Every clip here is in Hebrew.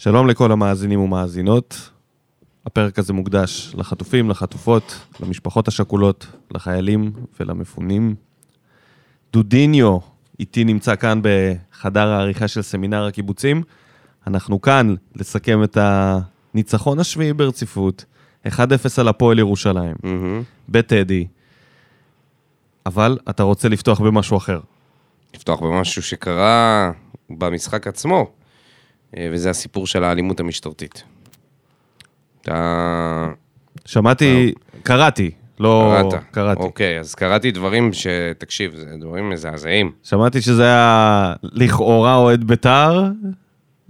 שלום לכל המאזינים ומאזינות. הפרק הזה מוקדש לחטופים, לחטופות, למשפחות השכולות, לחיילים ולמפונים. דודיניו איתי נמצא כאן בחדר העריכה של סמינר הקיבוצים. אנחנו כאן לסכם את הניצחון השביעי ברציפות, 1-0 על הפועל ירושלים, מהמם. בטדי. אבל אתה רוצה לפתוח במשהו אחר. לפתוח במשהו שקרה במשחק עצמו, וזה הסיפור של האלימות המשטרתית. אתה שמעתי, קראתי, לא קראת. קראתי. אוקיי, אז קראתי דברים ש... תקשיב, זה דברים מזעזעים. שמעתי שזה היה לכאורה אוהד בית"ר.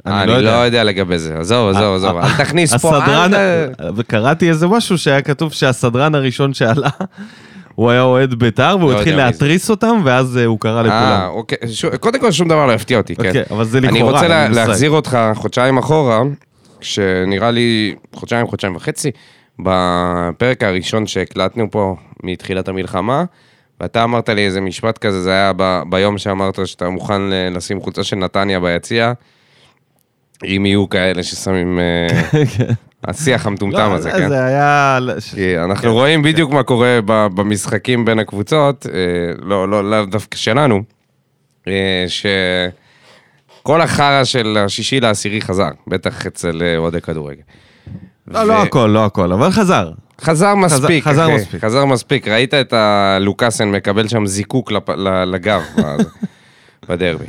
אני לא יודע לגבי זה, עזוב, עזוב, עזוב, אל תכניס פה... הסדרן, אל- וקראתי איזה משהו שהיה כתוב שהסדרן הראשון שעלה, הוא היה אוהד בית"ר, והוא לא התחיל. להתריס אותם, ואז אה, הוא קרא אה, לכולם. אוקיי, ש- קודם כל שום דבר לא יפתיע אותי, כן. אוקיי, אבל זה לכאורה, אני רוצה. להחזיר אותך חודשיים אחורה, שנראה לי חודשיים, חודשיים וחצי, בפרק הראשון שהקלטנו פה מתחילת המלחמה, ואתה אמרת לי איזה משפט כזה, זה היה ב- ביום שאמרת שאתה מוכן ל- לשים חולצה של נתניה ביציע, אם יהיו כאלה ששמים... אה, השיח המטומטם לא, הזה, זה- כן? זה היה... כי אנחנו רואים בדיוק מה קורה במשחקים בין הקבוצות, אה, לא, לא, לאו דווקא שלנו, אה, שכל החרא של השישי לעשירי חזר, בטח אצל אוהדי כדורגל. לא, לא הכל, לא הכל, אבל חזר. חזר מספיק, חזר. מספיק. חזר מספיק. ראית את הלוקאסן מקבל שם זיקוק לגב בדרבי.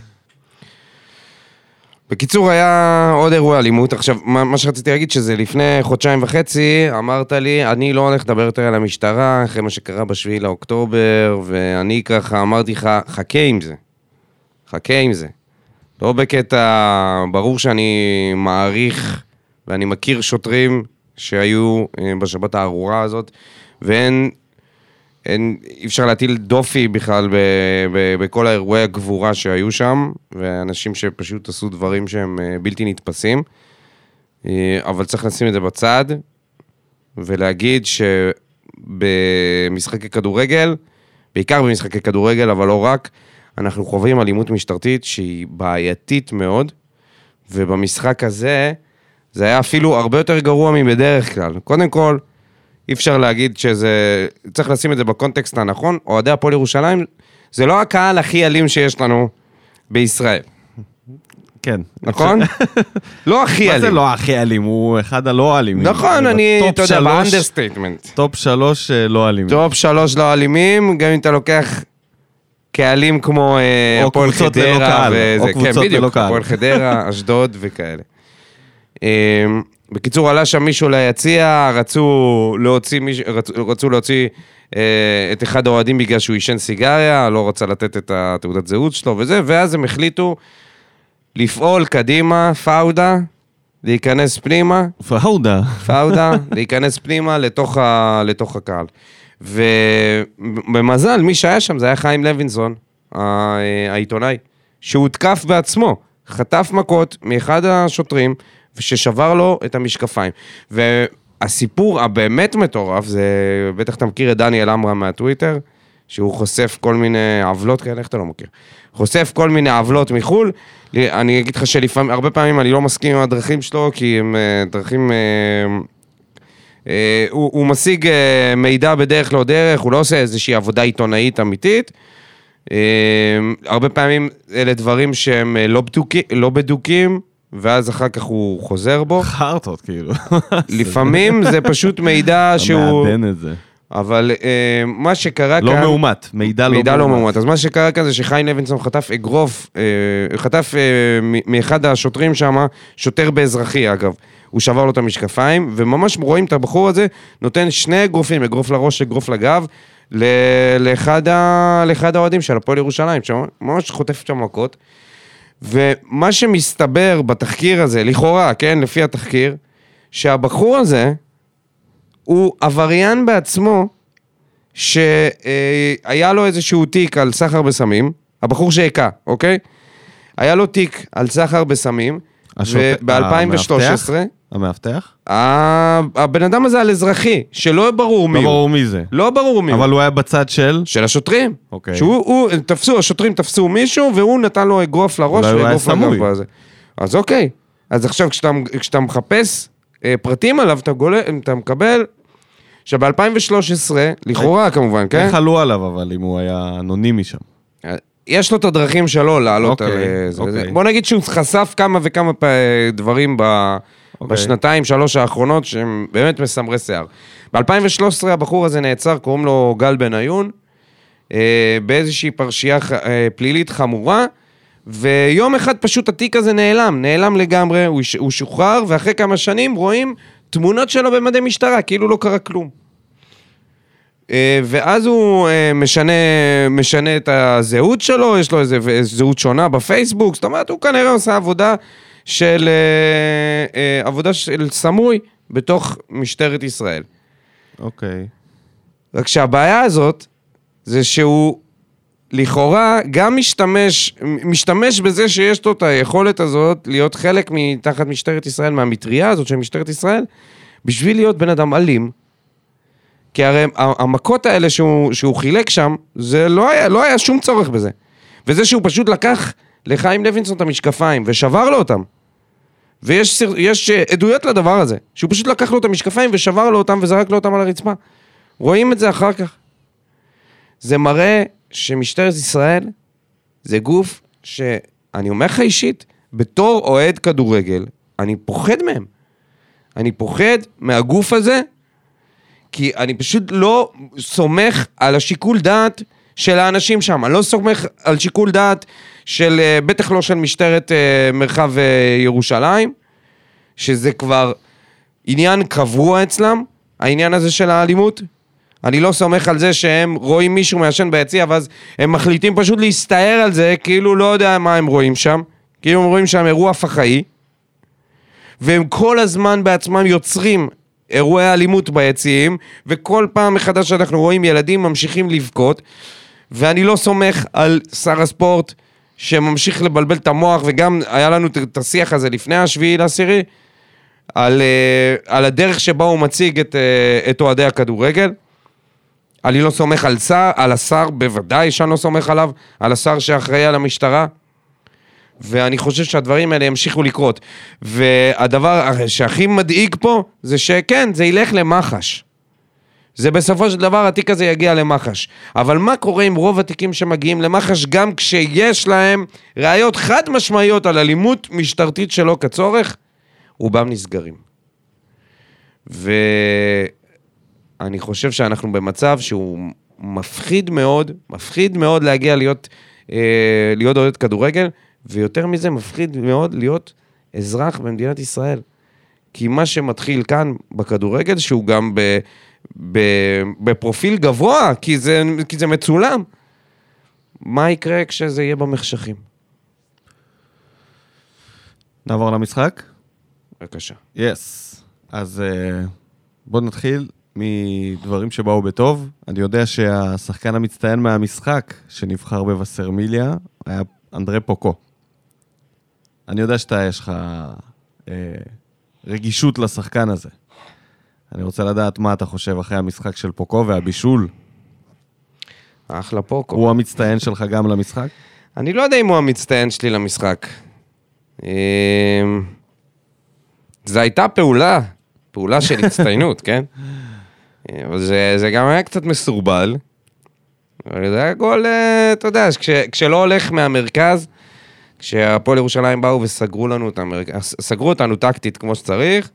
בקיצור, היה עוד אירוע אלימות. עכשיו, מה, מה שרציתי להגיד, שזה לפני חודשיים וחצי, אמרת לי, אני לא הולך לדבר יותר על המשטרה, אחרי מה שקרה בשביעי לאוקטובר, ואני ככה אמרתי לך, חכה עם זה. חכה עם זה. לא בקטע, ברור שאני מעריך ואני מכיר שוטרים שהיו אה, בשבת הארורה הזאת, ואין, אין, אי אפשר להטיל דופי בכלל ב, ב, בכל האירועי הגבורה שהיו שם, ואנשים שפשוט עשו דברים שהם אה, בלתי נתפסים. אה, אבל צריך לשים את זה בצד, ולהגיד שבמשחקי כדורגל, בעיקר במשחקי כדורגל, אבל לא רק, אנחנו חווים אלימות משטרתית שהיא בעייתית מאוד, ובמשחק הזה, זה היה אפילו הרבה יותר גרוע מבדרך כלל. קודם כל, אי אפשר להגיד שזה... צריך לשים את זה בקונטקסט הנכון. אוהדי הפועל ירושלים, זה לא הקהל הכי אלים שיש לנו בישראל, כן. נכון? לא הכי מה אלים. זה לא הכי אלים? הוא אחד הלא אלימים. נכון, אני, אתה יודע, ב understatement. top שלוש אה, לא אלימים. top שלוש לא אלימים, גם אם אתה לוקח קהלים כמו אה, או הפועל קבוצות ללא חדרה קהל, או כן, קבוצות ללא בדיוק, קהל. הפועל חדרה, אשדוד וכאלה. אה, בקיצור, עלה שם מישהו ליציע, רצו להוציא, מיש... רצו, רצו להוציא אה, את אחד האוהדים בגלל שהוא עישן סיגריה, לא רצה לתת את התעודת זהות שלו וזה, ואז הם החליטו לפעול קדימה, פאודה, להיכנס פנימה, פאודה. פאודה, להיכנס פנימה לתוך, ה, לתוך הקהל. ובמזל, מי שהיה שם זה היה חיים לוינסון, ה- העיתונאי, שהותקף בעצמו, חטף מכות מאחד השוטרים, ששבר לו את המשקפיים. והסיפור הבאמת מטורף, זה, בטח אתה מכיר את דניאל עמרם מהטוויטר, שהוא חושף כל מיני עוולות כאלה, איך אתה לא מכיר? חושף כל מיני עוולות מחו"ל. אני אגיד לך שלפעמים, הרבה פעמים אני לא מסכים עם הדרכים שלו, כי הם אה, דרכים... אה, אה, הוא, הוא משיג מידע בדרך לא דרך, הוא לא עושה איזושהי עבודה עיתונאית אמיתית. הרבה פעמים אלה דברים שהם לא, בדוקי, לא בדוקים, ואז אחר כך הוא חוזר בו. חרטות, כאילו. לפעמים זה פשוט מידע אתה שהוא... מעדן את זה. אבל אה, מה שקרה לא כאן... מאומת, מידע לא מאומת. מידע לא מאומת. אז מה שקרה כאן זה שחיים לוינסון חטף אגרוף, אה, חטף אה, מ- מאחד השוטרים שם, שוטר באזרחי אגב. הוא שבר לו את המשקפיים, וממש רואים את הבחור הזה נותן שני אגרופים, אגרוף לראש, אגרוף לגב, ל- לאחד האוהדים של הפועל ירושלים, שממש חוטף שם מכות. ומה שמסתבר בתחקיר הזה, לכאורה, כן, לפי התחקיר, שהבחור הזה הוא עבריין בעצמו, שהיה לו איזשהו תיק על סחר בסמים, הבחור שהכה, אוקיי? היה לו תיק על סחר בסמים, השוט- וב-2013, המאבטח? הבן אדם הזה על אזרחי, שלא ברור מי לא הוא. ברור מי זה. לא ברור מי הוא. אבל הוא היה בצד של... של השוטרים. אוקיי. שהוא, הוא, תפסו, השוטרים תפסו מישהו, והוא נתן לו אגרוף לראש אולי הוא היה ואגרוף סמוי. לגב. אז אוקיי. אז עכשיו כשאתה, כשאתה מחפש אה, פרטים עליו, אתה, גול... אתה מקבל שב-2013, לכאורה כמובן, כן? איך עלו עליו, אבל אם הוא היה אנונימי שם? יש לו את הדרכים שלו לעלות אוקיי, על אה, זה. אוקיי. זה. בוא נגיד שהוא חשף כמה וכמה פ... דברים ב... אוקיי. בשנתיים, שלוש האחרונות, שהם באמת מסמרי שיער. ב-2013 הבחור הזה נעצר, קוראים לו גל בניון, אה, באיזושהי פרשייה אה, פלילית חמורה, ויום אחד פשוט התיק הזה נעלם, נעלם לגמרי, הוא, ש... הוא שוחרר, ואחרי כמה שנים רואים תמונות שלו במדי משטרה, כאילו לא קרה כלום. אה, ואז הוא אה, משנה, משנה את הזהות שלו, יש לו איזה זהות שונה בפייסבוק, זאת אומרת, הוא כנראה עושה עבודה של, אה, אה, עבודה של סמוי בתוך משטרת ישראל. אוקיי. רק שהבעיה הזאת, זה שהוא לכאורה גם משתמש, משתמש בזה שיש לו את היכולת הזאת להיות חלק מתחת משטרת ישראל, מהמטריה הזאת של משטרת ישראל, בשביל להיות בן אדם אלים. כי הרי המכות האלה שהוא, שהוא חילק שם, זה לא היה, לא היה שום צורך בזה. וזה שהוא פשוט לקח לחיים לוינסון את המשקפיים ושבר לו אותם. ויש יש, אה, עדויות לדבר הזה, שהוא פשוט לקח לו את המשקפיים ושבר לו אותם וזרק לו אותם על הרצפה. רואים את זה אחר כך. זה מראה שמשטרת ישראל זה גוף שאני אומר לך אישית, בתור אוהד כדורגל, אני פוחד מהם. אני פוחד מהגוף הזה, כי אני פשוט לא סומך על השיקול דעת של האנשים שם. אני לא סומך על שיקול דעת של, אה, בטח לא של משטרת אה, מרחב אה, ירושלים, שזה כבר עניין קבוע אצלם, העניין הזה של האלימות. אני לא סומך על זה שהם רואים מישהו מעשן ביציע, ואז הם מחליטים פשוט להסתער על זה, כאילו לא יודע מה הם רואים שם. כאילו הם רואים שם אירוע פח"עי, והם כל הזמן בעצמם יוצרים אירועי אלימות ביציעים, וכל פעם מחדש אנחנו רואים ילדים ממשיכים לבכות, ואני לא סומך על שר הספורט שממשיך לבלבל את המוח, וגם היה לנו את- השיח הזה לפני השביעי לעשירי, על, אה, על הדרך שבה הוא מציג את, אה, את אוהדי הכדורגל. אני לא סומך על שר, על השר, בוודאי שאני לא סומך עליו, על השר שאחראי על המשטרה. ואני חושב שהדברים האלה ימשיכו לקרות. והדבר שהכי מדאיג פה, זה שכן, זה ילך למח"ש. זה בסופו של דבר התיק הזה יגיע למח"ש. אבל מה קורה עם רוב התיקים שמגיעים למח"ש גם כשיש להם ראיות חד משמעיות על אלימות משטרתית שלא כצורך? רובם נסגרים. ואני חושב שאנחנו במצב שהוא מפחיד מאוד, מפחיד מאוד להגיע להיות, אה, להיות אוהד כדורגל, ויותר מזה מפחיד מאוד להיות אזרח במדינת ישראל. כי מה שמתחיל כאן בכדורגל, שהוא גם ב, ב, בפרופיל גבוה, כי זה, כי זה מצולם, מה יקרה כשזה יהיה במחשכים? נעבור למשחק? בבקשה. יס. אז אה, בואו נתחיל מדברים שבאו בטוב. אני יודע שהשחקן המצטיין מהמשחק שנבחר בווסרמיליה היה אנדרי פוקו. אני יודע שאתה, יש לך אה, רגישות לשחקן הזה. אני רוצה לדעת מה אתה חושב אחרי המשחק של פוקו והבישול. אחלה פוקו. הוא המצטיין שלך גם למשחק? אני לא יודע אם הוא המצטיין שלי למשחק. אמ, זו הייתה פעולה, פעולה של הצטיינות, כן? אבל זה, זה גם היה קצת מסורבל. אבל זה היה גול, אה, אתה יודע, כש, כשלא הולך מהמרכז, כשהפועל ירושלים באו וסגרו לנו את המרכז, סגרו אותנו טקטית כמו שצריך,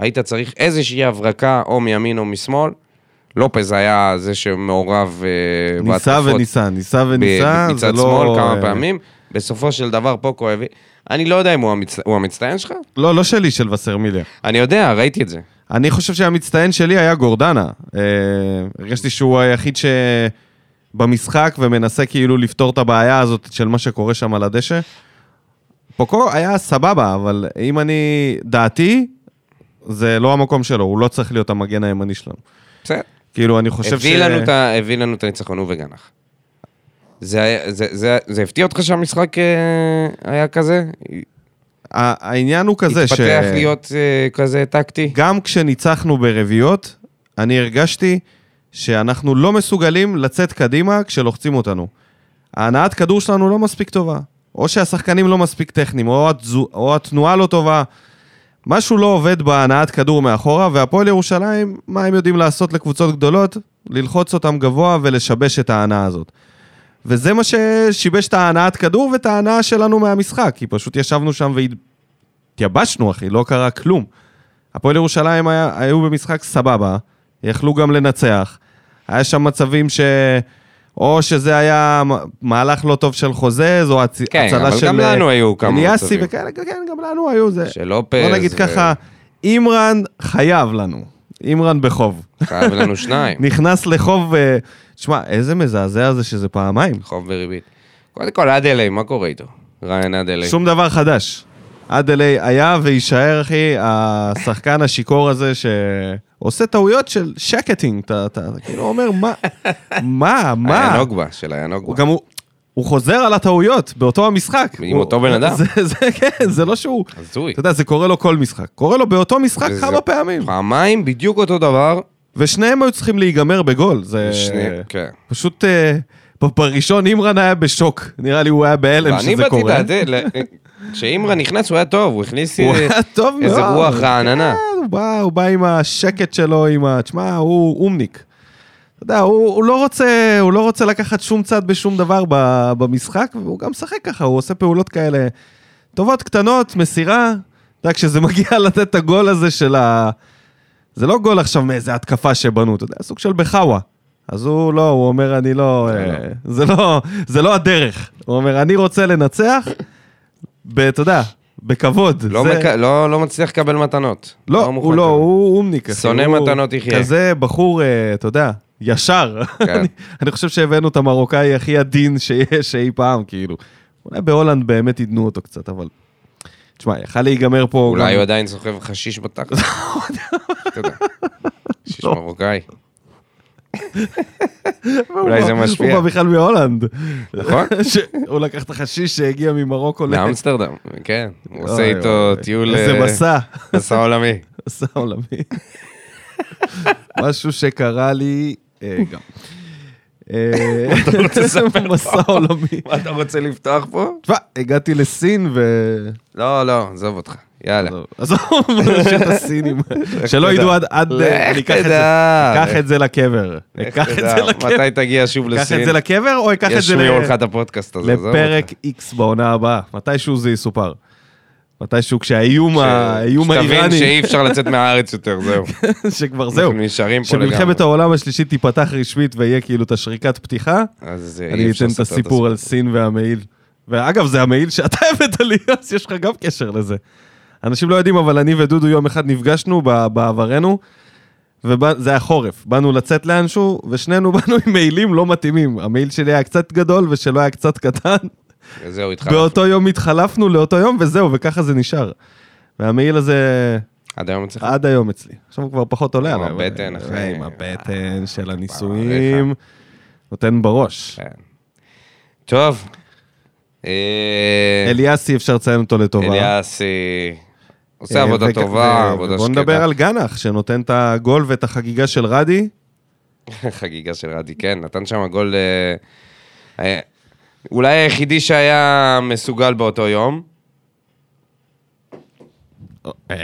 היית צריך איזושהי הברקה או מימין או משמאל. לופז היה זה שמעורב אה, ניסה בהתקפות. וניסה, ניסה וניסה, זה מצד לא... שמאל כמה אה, פעמים. בסופו של דבר פוקו הביא... אני לא יודע אם הוא, המצ... הוא המצטיין שלך? לא, לא שלי, של וסרמיליה. אני יודע, ראיתי את זה. אני חושב שהמצטיין שלי היה גורדנה. אה, הרגשתי שהוא היחיד שבמשחק ומנסה כאילו לפתור את הבעיה הזאת של מה שקורה שם על הדשא. פוקו היה סבבה, אבל אם אני... דעתי, זה לא המקום שלו, הוא לא צריך להיות המגן הימני שלנו. בסדר. כאילו, אני חושב ש... לנו את ה... הביא לנו את הניצחון, הוא וגנח. זה, זה, זה, זה הפתיע אותך שהמשחק אה, היה כזה? העניין הוא כזה ש... התפתח להיות אה, כזה טקטי? גם כשניצחנו ברביעיות, אני הרגשתי שאנחנו לא מסוגלים לצאת קדימה כשלוחצים אותנו. ההנעת כדור שלנו לא מספיק טובה. או שהשחקנים לא מספיק טכניים, או, התזו, או התנועה לא טובה. משהו לא עובד בהנעת כדור מאחורה, והפועל ירושלים, מה הם יודעים לעשות לקבוצות גדולות? ללחוץ אותם גבוה ולשבש את ההנעה הזאת. וזה מה ששיבש את ההנעת כדור ואת ההנעה שלנו מהמשחק, כי פשוט ישבנו שם והתייבשנו, אחי, לא קרה כלום. הפועל ירושלים היה, היו במשחק סבבה, יכלו גם לנצח. היה שם מצבים ש... או שזה היה מהלך לא טוב של חוזז, או הצ... כן, הצלה אבל של... גם לנו היו כמה אליאסי. וכאלה, כן, גם לנו היו זה. של לופז. בוא נגיד ו- ככה, אימרן חייב לנו. אימרן בחוב. חייב לנו שניים. נכנס לחוב... אה, תשמע, איזה מזעזע זה שזה פעמיים. חוב וריבית. קודם כל, אדלי, מה קורה איתו? ריין אדלי. שום דבר חדש. אדלי היה ויישאר, אחי, השחקן השיכור הזה שעושה טעויות של שקטינג. אתה, אתה כאילו אומר, מה, מה, מה? היה נוגבה, של היה הוא נוגבה. גם הוא... הוא חוזר על הטעויות באותו המשחק. עם הוא- אותו בן אדם. זה, זה, כן, זה לא שהוא... הזוי. אתה יודע, זה קורה לו כל משחק. קורה לו באותו משחק כמה פעמים. פעמיים, בדיוק אותו דבר. ושניהם היו צריכים להיגמר בגול. זה שני, כן. פשוט... ב- בראשון אימרן היה בשוק. נראה לי הוא היה בהלם שזה באתי קורה. לדעת, ל- כשאימרה נכנס הוא היה טוב, הוא הכניס. איזה רוח רעננה. כן, הוא בא עם השקט שלו, עם ה... תשמע, הוא אומניק. אתה יודע, הוא, הוא, לא רוצה, הוא לא רוצה לקחת שום צד בשום דבר ב, במשחק, והוא גם משחק ככה, הוא עושה פעולות כאלה טובות, קטנות, מסירה. אתה יודע, כשזה מגיע לתת את הגול הזה של ה... זה לא גול עכשיו מאיזה התקפה שבנו, אתה יודע, סוג של בחאווה. אז הוא לא, הוא אומר, אני לא... זה אה, זה לא, זה לא הדרך. הוא אומר, אני רוצה לנצח, אתה יודע, בכבוד. לא זה- מק- לא לא מצליח לקבל מתנות. לא, מוכן הוא לא. הוא אומניק. שונא הוא מתנות יחיה. כזה בחור, אה, אתה יודע, ישר. כן. אני- אני חושב שהבאנו את המרוקאי הכי עדין שיש אי פעם, כאילו. אולי בהולנד באמת ייתנו אותו קצת, אבל... תשמע, יכל להיגמר פה... אולי הוא עדיין סוחב חשיש בתחת. אתה יודע. חשיש לא. מרוקאי. אולי זה משפיע. הוא בא בכלל מהולנד. נכון? הוא לקח את החשיש שהגיע ממרוקו. לאמסטרדם, כן. הוא עושה איתו טיול... איזה אה, מסע. מסע עולמי. מסע עולמי. משהו שקרה לי אה, גם. אה, אתה רוצה לספר מסע? עולמי. מה אתה רוצה לפתוח פה? תשמע, הגעתי לסין ו... לא, לא, עזוב אותך. יאללה. עזוב, נשאיר את הסינים. שלא ידעו עד... לך אקח זה- תדע. אקח את זה לקבר. אקח את זה לקבר. מתי תגיע שוב אקח לסין? את זה לקבר או אקח את זה ישמיעו לך את הפודקאסט הזה, לפרק. X בעונה הבאה? מתישהו זה יסופר. מתישהו כשהאיום האיום שתבין האיראני, שאי אפשר לצאת מהארץ יותר, זהו. שכבר זהו, נשארים פה לגמרי. שמלחמת העולם השלישית תיפתח רשמית ויהיה כאילו את השריקת פתיחה, אז אה, אני אתן את הסיפור על סין והמעיל. ואגב, זה המעיל שאתה הבאת לי, אז יש לך גם קשר לזה. אנשים לא יודעים, אבל אני ודודו יום אחד נפגשנו בעברנו, וזה היה חורף. באנו לצאת לאנשהו, ושנינו באנו עם מעילים לא מתאימים. המעיל שלי היה קצת גדול ושלו היה קצת קטן. זהו, איתך. באותו יום התחלפנו לאותו יום, וזהו, וככה זה נשאר. והמעיל הזה עד היום אצלך? עד היום אצלי. עכשיו הוא כבר פחות עולה עם. הבטן, אחי. עם הבטן של הנישואים. נותן בראש. כן. טוב. אה, אליאסי, אפשר לציין אותו לטובה. אליאסי עושה אה, עבודה וכ- טובה, ו- עבודה בוא שקטה. נדבר על גנח, שנותן את הגול ואת החגיגה של רדי. חגיגה של רדי, כן, נתן שם גול... אה, אה, אולי היחידי שהיה מסוגל באותו יום. אה,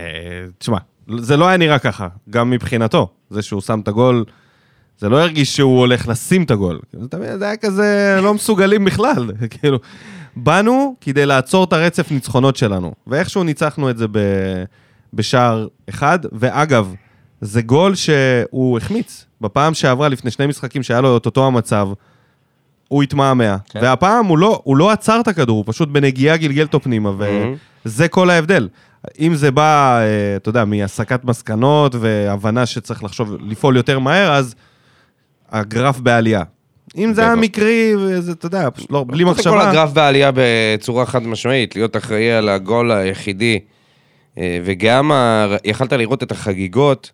תשמע, זה לא היה נראה ככה, גם מבחינתו. זה שהוא שם את הגול, זה לא הרגיש שהוא הולך לשים את הגול. זה היה כזה לא מסוגלים בכלל. כאילו, באנו כדי לעצור את הרצף ניצחונות שלנו, ואיכשהו ניצחנו את זה ב... בשער אחד, ואגב, זה גול שהוא החמיץ. בפעם שעברה, לפני שני משחקים שהיה לו את אותו המצב, הוא התמהמה. כן. והפעם הוא לא, הוא לא עצר את הכדור, הוא פשוט בנגיעה גלגל אותו פנימה, וזה כל ההבדל. אם זה בא, אה, אתה יודע, מהסקת מסקנות והבנה שצריך לחשוב, לפעול יותר מהר, אז הגרף בעלייה. אם זה היה. מקרי, וזה, אתה יודע, פשוט לא, בלי קודם כל מחשבה. הגרף בעלייה בצורה חד משמעית, להיות אחראי על הגול היחידי, אה, וגם ה... יכלת לראות את החגיגות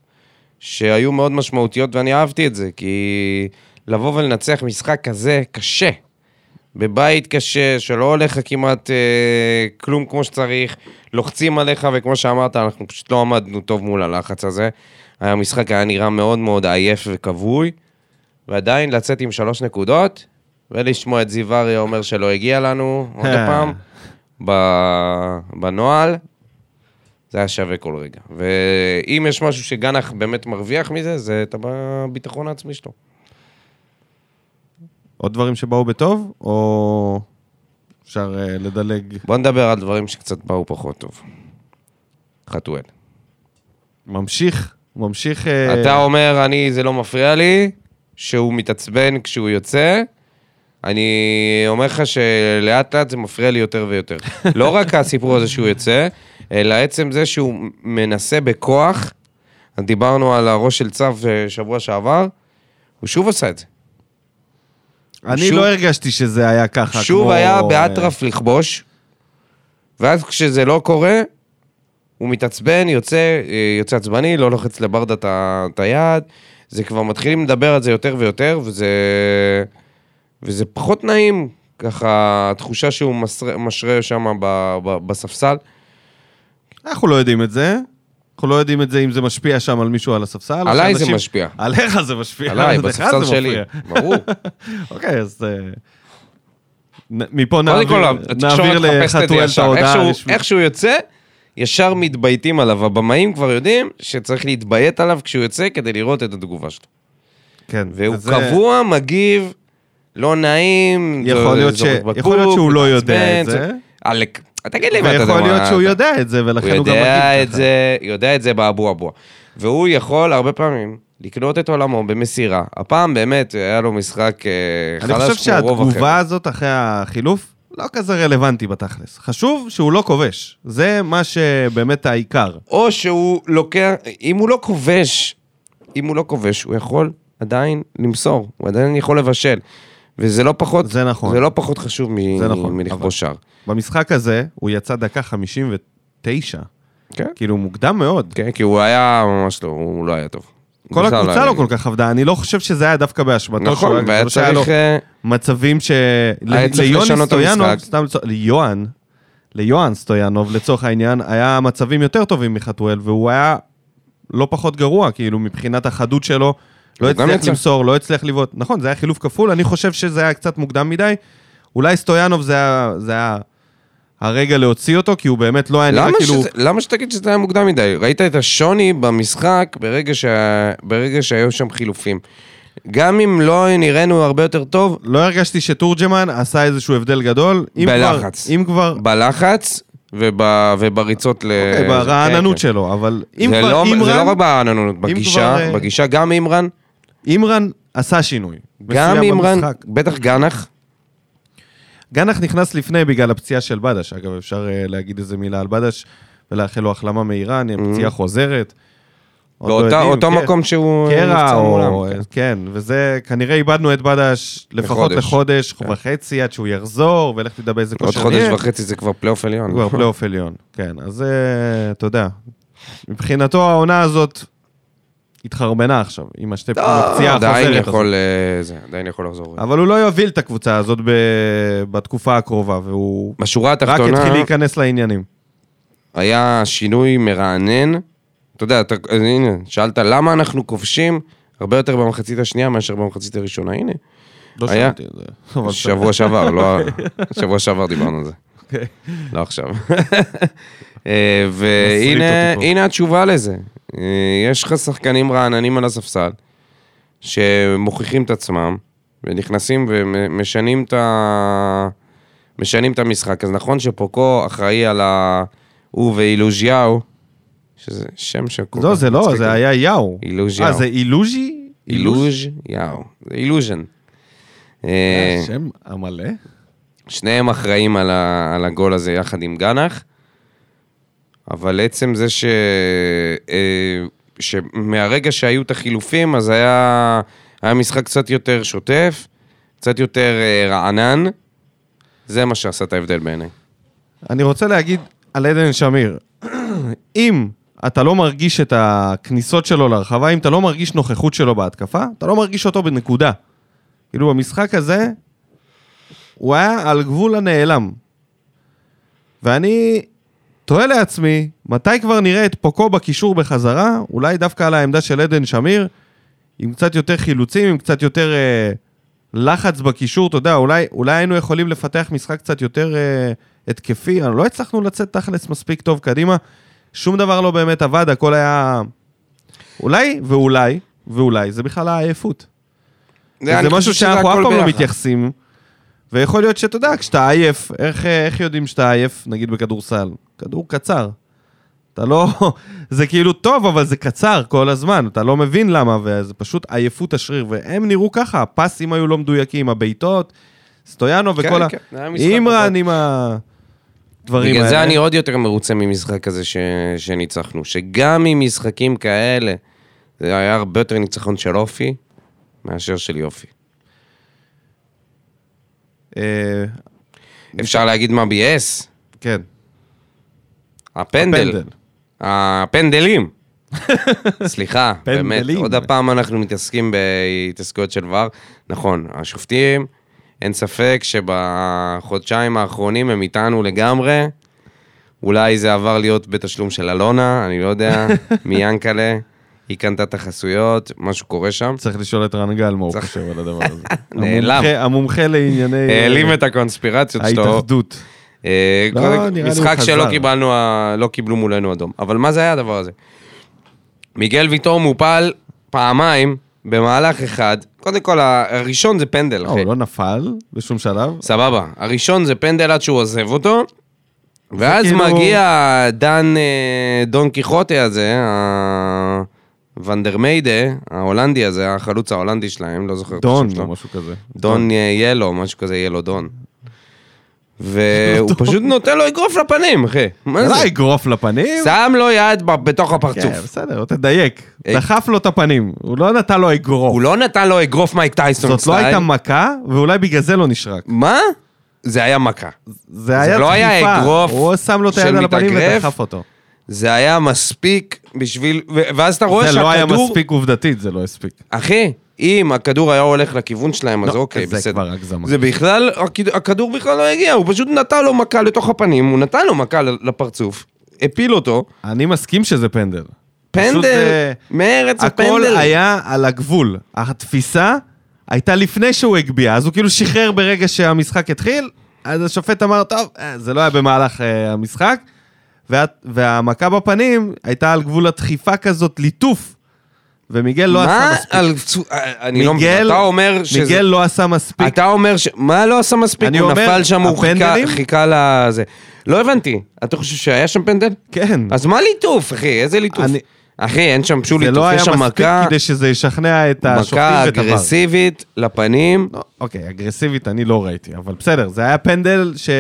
שהיו מאוד משמעותיות, ואני אהבתי את זה, כי לבוא ולנצח משחק כזה קשה, בבית קשה, שלא הולך לך כמעט אה, כלום כמו שצריך, לוחצים עליך, וכמו שאמרת, אנחנו פשוט לא עמדנו טוב מול הלחץ הזה. המשחק היה נראה מאוד מאוד עייף וכבוי, ועדיין לצאת עם שלוש נקודות, ולשמוע את זיו אריה אומר שלא הגיע לנו עוד אה. פעם, בנוהל, זה היה שווה כל רגע. ואם יש משהו שגנח באמת מרוויח מזה, זה את הביטחון העצמי שלו. עוד דברים שבאו בטוב, או אפשר אה, לדלג? בוא נדבר על דברים שקצת באו פחות טוב. חתואל. ממשיך, ממשיך... אה, אתה אומר, אני, זה לא מפריע לי, שהוא מתעצבן כשהוא יוצא. אני אומר לך שלאט לאט זה מפריע לי יותר ויותר. לא רק הסיפור הזה שהוא יוצא, אלא עצם זה שהוא מנסה בכוח, דיברנו על הראש של צו אה, שבוע שעבר, הוא שוב עשה את זה. אני שוב- לא הרגשתי שזה היה ככה, שוב כמו... היה אה, באטרף לכבוש, ואז כשזה לא קורה, הוא מתעצבן, יוצא, אה, יוצא עצבני, לא לוחץ לברדה את היד. זה כבר מתחילים לדבר על זה יותר ויותר, וזה, וזה פחות נעים, ככה, התחושה שהוא מסר, משרה שם בספסל. אנחנו לא יודעים את זה. אנחנו לא יודעים את זה אם זה משפיע שם על מישהו על הספסל. עליי זה משפיע. עליך זה משפיע. עליי, בספסל שלי. ברור. אוקיי, אז... אה, מפה נעביר לחתואל את. ההודעה הרשמית. איך שהוא יוצא, ישר מתבייתים עליו. הבמאים כבר יודעים שצריך להתביית עליו כשהוא יוצא כדי לראות את התגובה שלו. כן, והוא וזה- קבוע, מגיב, לא נעים, יכול להיות ש- בקבוק, יכול להיות שהוא לא יודע את מתעצבן, זה. עלק. תגיד לי, מה אתה יודע ויכול. להיות שהוא יודע את זה, ולכן הוא הוא גם מגיב ככה. זה, יודע את זה באבו אבו. והוא יכול הרבה פעמים לקנות את עולמו במסירה. הפעם באמת היה לו משחק אה, אני חלש חושב כמו רוב שהתגובה החבר'ה. הזאת אחרי החילוף לא כזה רלוונטי בתכלס. חשוב שהוא לא כובש. זה מה שבאמת העיקר. או שהוא לוקח, אם הוא לא כובש, אם הוא לא כובש, הוא יכול עדיין למסור, הוא עדיין יכול לבשל. וזה לא פחות, זה נכון. זה לא פחות חשוב מ- זה נכון, מלכבוש שער. במשחק הזה הוא יצא דקה 59, כן. כאילו מוקדם מאוד. כן, כי הוא היה ממש לא, הוא לא היה טוב. כל הקבוצה היה- לא כל כך עבדה, אני לא חושב שזה היה דווקא באשמתו. נכון, היה- והיה לא צריך... אה, מצבים ש... היה צריך לשנות את המשחק. סתם ליוהן, ליוהן סטויאנוב לצורך העניין, היה מצבים יותר טובים מחתואל, והוא היה לא פחות גרוע, כאילו מבחינת החדות שלו, לא הצליח. למסור, לא הצליח לבעוט. נכון, זה היה חילוף כפול, אני חושב שזה היה קצת מוקדם מדי. אולי סטויאנוב זה היה הרגע להוציא אותו, כי הוא באמת לא היה נראה כאילו... שזה, למה שתגיד שזה היה מוקדם מדי? ראית את השוני במשחק ברגע, שה, ברגע שהיו שם חילופים. גם אם לא נראינו הרבה יותר טוב, לא הרגשתי שתורג'מן עשה איזשהו הבדל גדול. אם בלחץ. כבר, אם כבר, בלחץ וב, ובריצות ל... אוקיי, זה- ברעננות כן, שלו, אבל כן. אם זה כבר לא, זה אימרן, לא רק ברעננות, בגישה, כבר, אה, בגישה גם אימרן, אימרן עשה שינוי. גם אימרן, במשחק. בטח גנח, גנח נכנס לפני בגלל הפציעה של בדש, אגב, אפשר אה, להגיד איזה מילה על בדש ולאחל לו החלמה מהירה, אני פציעה חוזרת. עוד לא באותו כן. מקום שהוא קרע, נפצע. מולם. כן. כן, וזה, כנראה איבדנו את בדש לפחות לחודש. לחודש וחצי עד שהוא יחזור, ולך תדע באיזה עוד כושר חודש נהיה. וחצי זה כבר פלייאוף עליון. כבר פלייאוף עליון, כן. אז אה, אתה יודע, מבחינתו העונה הזאת התחרבנה עכשיו, עם השתי לא, הפציעה החוזרת עדיין. יכול, אה, זה, עדיין יכול לחזור. אבל הוא לא יוביל את הקבוצה הזאת ב- בתקופה הקרובה, והוא בשורה רק התחתונה, התחיל להיכנס לעניינים. היה שינוי מרענן. אתה יודע, אתה, הנה, שאלת למה אנחנו כובשים הרבה יותר במחצית השנייה מאשר במחצית הראשונה. הנה, לא היה? שמעתי את זה. שבוע שעבר, לא... שבוע שעבר דיברנו על זה. אוקיי. לא עכשיו. אה, והנה התשובה לזה. אה, יש לך שחקנים רעננים על הספסל, שמוכיחים את עצמם, ונכנסים ומשנים את ה... משנים את המשחק. אז נכון שפוקו אחראי על ה... הוא ואילוז'יהו, שזה שם שכל לא, זה לא, זה. היה יאו. אילוז'יהו. אה, זה אילוז'י? אילוז' יאו. זה אילוז'ן. אה, השם המלא? שניהם אחראים על, ה, על הגול הזה יחד עם גנח, אבל עצם זה ש... אה, שמהרגע שהיו את החילופים, אז היה, היה משחק קצת יותר שוטף, קצת יותר אה, רענן, זה מה שעשה את ההבדל בעיניי. אני רוצה להגיד על עדן שמיר, אם אתה לא מרגיש את הכניסות שלו לרחבה, אם אתה לא מרגיש נוכחות שלו בהתקפה, אתה לא מרגיש אותו בנקודה. כאילו במשחק הזה, הוא היה על גבול הנעלם. ואני תוהה לעצמי, מתי כבר נראה את פוקו בקישור בחזרה? אולי דווקא על העמדה של עדן שמיר, עם קצת יותר חילוצים, עם קצת יותר אה, לחץ בקישור, אתה יודע, אולי, אולי היינו יכולים לפתח משחק קצת יותר אה, התקפי, לא הצלחנו לצאת תכלס מספיק טוב קדימה, שום דבר לא באמת עבד, הכל היה... אולי ואולי, ואולי, זה בכלל העייפות. זה, משהו שאנחנו אף פעם לא. מתייחסים, ויכול להיות שאתה יודע, כשאתה עייף, איך, איך יודעים שאתה עייף, נגיד בכדורסל? כדור קצר. אתה לא... זה כאילו טוב, אבל זה קצר כל הזמן, אתה לא מבין למה, וזה פשוט עייפות השריר, והם נראו ככה, הפסים היו לא מדויקים, הבעיטות, סטויאנו כן, וכל ה... כן, זה היה משחק אימרן. עם הדברים בגלל האלה. זה אני עוד יותר מרוצה ממשחק הזה ש... שניצחנו. שגם עם משחקים כאלה, זה היה הרבה יותר ניצחון של אופי מאשר של יופי. אה, אפשר להגיד מה ביאס? כן. הפנדל. הפנדל. הפנדלים. סליחה, באמת. עוד הפעם אנחנו מתעסקים בהתעסקויות של ור. נכון, השופטים, אין ספק שבחודשיים האחרונים הם איתנו לגמרי. אולי זה עבר להיות בתשלום של אלונה, אני לא יודע, מיאנקלה. היא קנתה את החסויות, משהו קורה שם. צריך לשאול את רן גל מה הוא חושב על הדבר הזה. נעלם. המומחה- לענייני... אה, העלים את הקונספירציות שלו. ההתאחדות. אה, לא, משחק. שלא קיבלנו, לא קיבלו מולנו אדום. אבל מה זה היה הדבר הזה? מיגל ויטור מופל פעמיים במהלך אחד. קודם כל, הראשון זה פנדל, לא, אחי. הוא לא נפל בשום שלב. סבבה. הראשון זה פנדל עד שהוא עוזב אותו, ואז כאילו- מגיע דן אה, דון קיחוטה הזה, ונדרמיידה, ההולנדי הזה, החלוץ ההולנדי שלהם, לא זוכר את דון השם שלו. או משהו כזה. דון אה, ילו, משהו כזה, ילו דון. והוא פשוט נותן לו אגרוף לפנים, אחי. מה זה זה? לא אגרוף לפנים? שם לו יד בתוך כן, הפרצוף. בסדר, תדייק. אה. דחף לו את הפנים, הוא לא נתן לו אגרוף. הוא לא נתן לו אגרוף מייק טייסון זאת לא סטייל. הייתה מכה, ואולי בגלל זה לא נשרק. מה? זה היה מכה. זה היה לא היה דחיפה. אגרוף הוא שם לו את של היד על הפנים מתאגרף. ודחף אותו. זה היה מספיק בשביל... ואז אתה רואה זה לא היה שהכדור... מספיק עובדתית, זה לא הספיק. אחי, אם הכדור היה הולך לכיוון שלהם, אז לא, אוקיי, זה בסדר. כבר הגזמה. זה בכלל, הכד- הכדור בכלל לא הגיע, הוא פשוט נתן לו מכה לתוך הפנים, הוא נתן לו מכה לפרצוף, הפיל אותו, אני מסכים שזה פנדל. פנדל, אה, מארץ הכל הפנדל. היה על הגבול. התפיסה הייתה לפני שהוא הגביה, אז הוא כאילו שחרר ברגע שהמשחק התחיל, אז השופט אמר, טוב, אה, זה לא היה במהלך אה, המשחק, וה, והמכה בפנים הייתה על גבול הדחיפה כזאת, ליטוף, ומיגל לא עשה מה? מספיק. על... אני לא מבין, אתה אומר שזה... מיגל לא עשה מספיק. אתה אומר ש... מה לא עשה מספיק? אני הוא אומר, נפל שם, הוא חיכה? חיכה לזה. לא הבנתי, אתה חושב שהיה שם פנדל? כן. אז מה ליטוף, אחי? איזה ליטוף? אני- אחי, אין שם שום זה ליטוף, לא היה יש שם מספיק מכה, כדי שזה ישכנע את השופטים מכה ואת הבר. אגרסיבית לפנים. לא, אוקיי, אגרסיבית אני לא ראיתי, אבל בסדר, זה היה פנדל ש...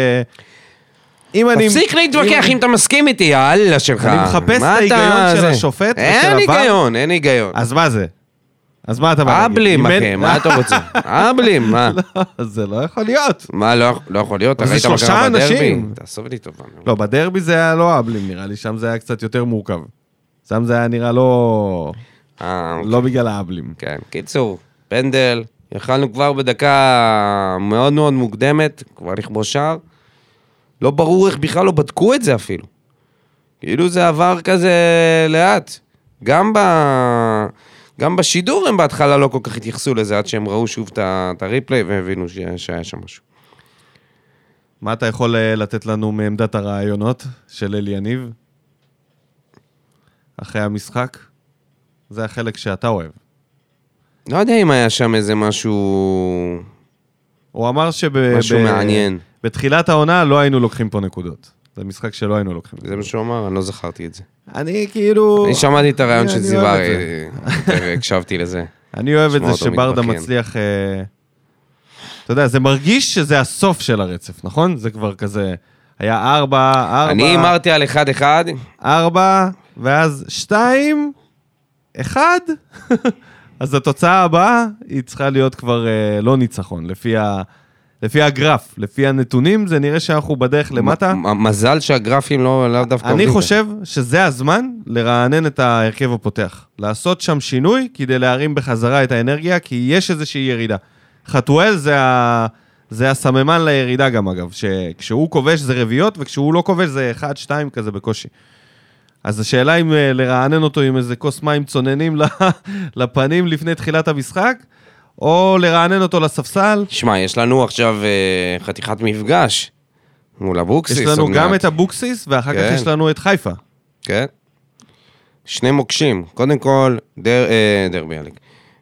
אם אני... תפסיק להתווכח אם אתה מסכים איתי, יאללה שלך. אני מחפש את ההיגיון של? השופט ושל אין הבר. היגיון, אין היגיון. אז מה זה? אז מה אתה בא להגיד? אבלים, אין- אחי, מה אתה רוצה? אבלים, מה? לא, זה לא יכול להיות. מה, לא לא יכול להיות? זה שלושה? אנשים. תעשוב לי טובה. לא, בדרבי זה היה לא אבלים נראה לי, שם זה היה קצת יותר מורכב. שם זה היה נראה לא... אה, לא בגלל האבלים. כן, קיצור, פנדל, יכלנו כבר בדקה מאוד מאוד מוקדמת, כבר לכבוש שער. לא ברור איך בכלל לא בדקו את זה אפילו. כאילו זה עבר כזה לאט. גם, ב... גם בשידור הם בהתחלה לא כל כך התייחסו לזה, עד שהם ראו שוב את הריפליי והבינו ש... שהיה שם משהו. מה אתה יכול אה, לתת לנו מעמדת הרעיונות של אלי יניב? אחרי המשחק? זה החלק שאתה אוהב. לא יודע אם היה שם איזה משהו... הוא אמר שב... משהו ב- מעניין. בתחילת העונה לא היינו לוקחים פה נקודות. זה משחק שלא היינו לוקחים. זה מה שהוא אמר, אני לא זכרתי את זה. אני כאילו... אני שמעתי את הרעיון של אוהב את זה. והקשבתי לזה. אני אוהב את זה שברדה. מצליח... אה, אתה יודע, זה מרגיש שזה הסוף של הרצף, נכון? זה כבר כזה... היה ארבע, ארבע, אני הימרתי על אחד-אחד, ארבע, ואז שתיים, אחד. אז התוצאה הבאה היא צריכה להיות כבר אה, לא ניצחון, לפי, ה, לפי הגרף, לפי הנתונים, זה נראה שאנחנו בדרך למטה. מזל שהגרפים לא לאו דווקא... אני חושב שזה הזמן לרענן את ההרכב הפותח. לעשות שם שינוי כדי להרים בחזרה את האנרגיה, כי יש איזושהי ירידה. חתואל זה, ה... זה הסממן לירידה גם, אגב, שכשהוא כובש זה רביעיות, וכשהוא לא כובש זה 1-2 כזה בקושי. אז השאלה אם אה, לרענן אותו עם איזה כוס מים צוננים לפנים לפני תחילת המשחק, או לרענן אותו לספסל. שמע, יש לנו עכשיו אה, חתיכת מפגש מול אבוקסיס. יש לנו גם מעט. את אבוקסיס, ואחר כן. כך יש לנו את חיפה. כן. שני מוקשים. קודם כל, דר, אה, דרבי עליק.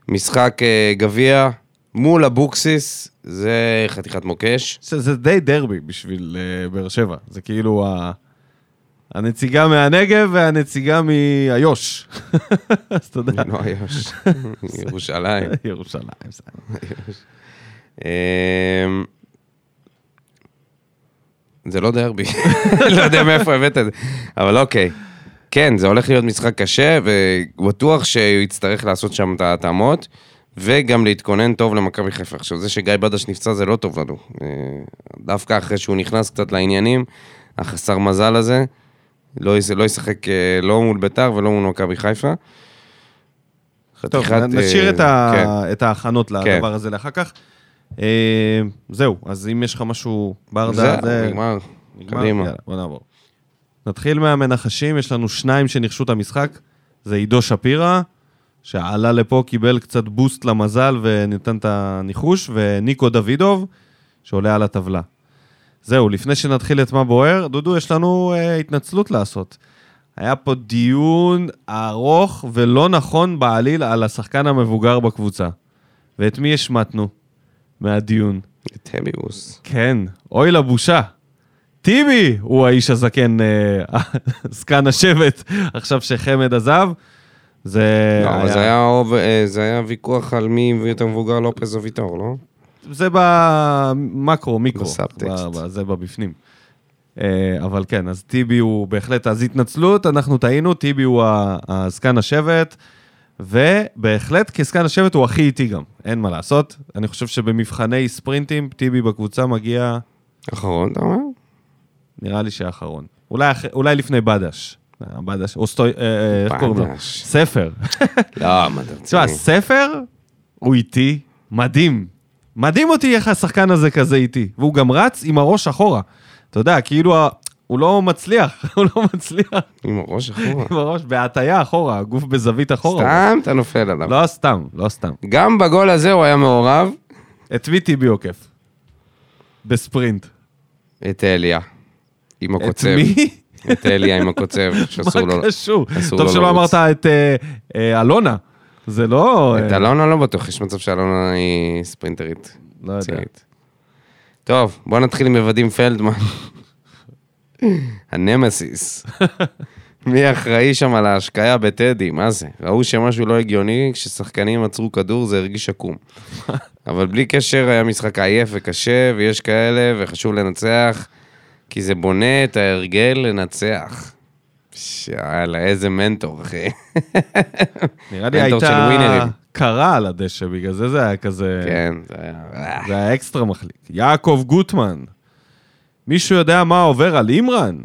משחק אה, גביע מול אבוקסיס, זה חתיכת מוקש. שזה די דרבי בשביל אה, באר שבע. זה כאילו ה... הנציגה מהנגב והנציגה מאיו"ש. אז אתה יודע, לא איו"ש, ירושלים. ירושלים. בסדר. אמ, זה לא דרבי, לא יודע מאיפה הבאת את זה, אבל אוקיי. כן, זה הולך להיות משחק קשה, ובטוח שהוא יצטרך לעשות שם את ההתאמות, וגם להתכונן טוב למכבי חיפה. עכשיו, זה שגיא בדש נפצע זה לא טוב לנו. אה, דווקא אחרי שהוא נכנס קצת לעניינים, החסר מזל הזה, לא, לא ישחק אה, לא מול ביתר ולא מול מכבי חיפה. טוב, חתיכת, נשאיר אה, את ה- כן. את ההכנות כן. לדבר הזה לאחר כך. אה, זהו, אז אם יש לך משהו ברדה, זהו, זה... נגמר. נגמר? קדימה. יאללה, בוא נעבור. נתחיל מהמנחשים, יש לנו שניים שניחשו את המשחק. זה עידו שפירא, שעלה לפה, קיבל קצת בוסט למזל וניתן את הניחוש, וניקו דוידוב, שעולה על הטבלה. זהו, לפני שנתחיל את מה בוער, דודו, יש לנו אה, התנצלות לעשות. היה פה דיון ארוך ולא נכון בעליל על השחקן המבוגר בקבוצה. ואת מי השמטנו מהדיון? טביוס. כן, אוי לבושה. טיבי הוא האיש הזקן, אה, זקן השבט, עכשיו שחמד עזב. זה לא, אבל זה היה אה, זה היה ויכוח על מי יותר מבוגר לופז או ויטור, לא? זה במקרו, מיקרו. בסאבטקסט. זה בפנים. אה, אבל כן, אז טיבי הוא בהחלט, אז התנצלות, אנחנו טעינו, טיבי הוא הזקן השבט, ובהחלט כזקן השבט הוא הכי איטי גם, אין מה לעשות. אני חושב שבמבחני ספרינטים, טיבי בקבוצה מגיע, אחרון, אתה אומר? נראה לי שאחרון. אולי, אולי לפני בדש. אה, בדש, או סטוי, אה, איך קוראים לו? ספר. לא, מה אתה תשמע, רציני? ספר הוא איטי, מדהים. מדהים אותי איך השחקן הזה כזה איטי. והוא גם רץ עם הראש אחורה. אתה יודע, כאילו, הוא לא מצליח, הוא לא מצליח עם הראש אחורה. עם הראש בהטייה אחורה, הגוף בזווית אחורה. סתם אתה נופל עליו. לא סתם, לא סתם. גם בגול הזה הוא היה מעורב, את מי טיבי עוקף? בספרינט. את אליה. עם את הקוצב. מי? את אליה עם הקוצב, שאסור לו... מה קשור? טוב שלא. אמרת את אה, אה, אלונה. זה לא... את אה, אלונה לא בטוח, יש מצב שאלונה היא ספרינטרית. לא יודע. טוב, בוא נתחיל עם עבדים פלדמן. הנמסיס. מי אחראי שם על ההשקיה בטדי? מה זה? ראו שמשהו לא הגיוני, כששחקנים עצרו כדור זה הרגיש עקום. אבל בלי קשר, היה משחק עייף וקשה, ויש כאלה, וחשוב לנצח, כי זה בונה את ההרגל לנצח. יאללה, איזה מנטור, אחי. נראה לי הייתה. קרה על הדשא, בגלל זה זה היה כזה... כן, זה היה... זה היה אקסטרה מחליק. יעקב גוטמן, מישהו יודע מה עובר על אימרן?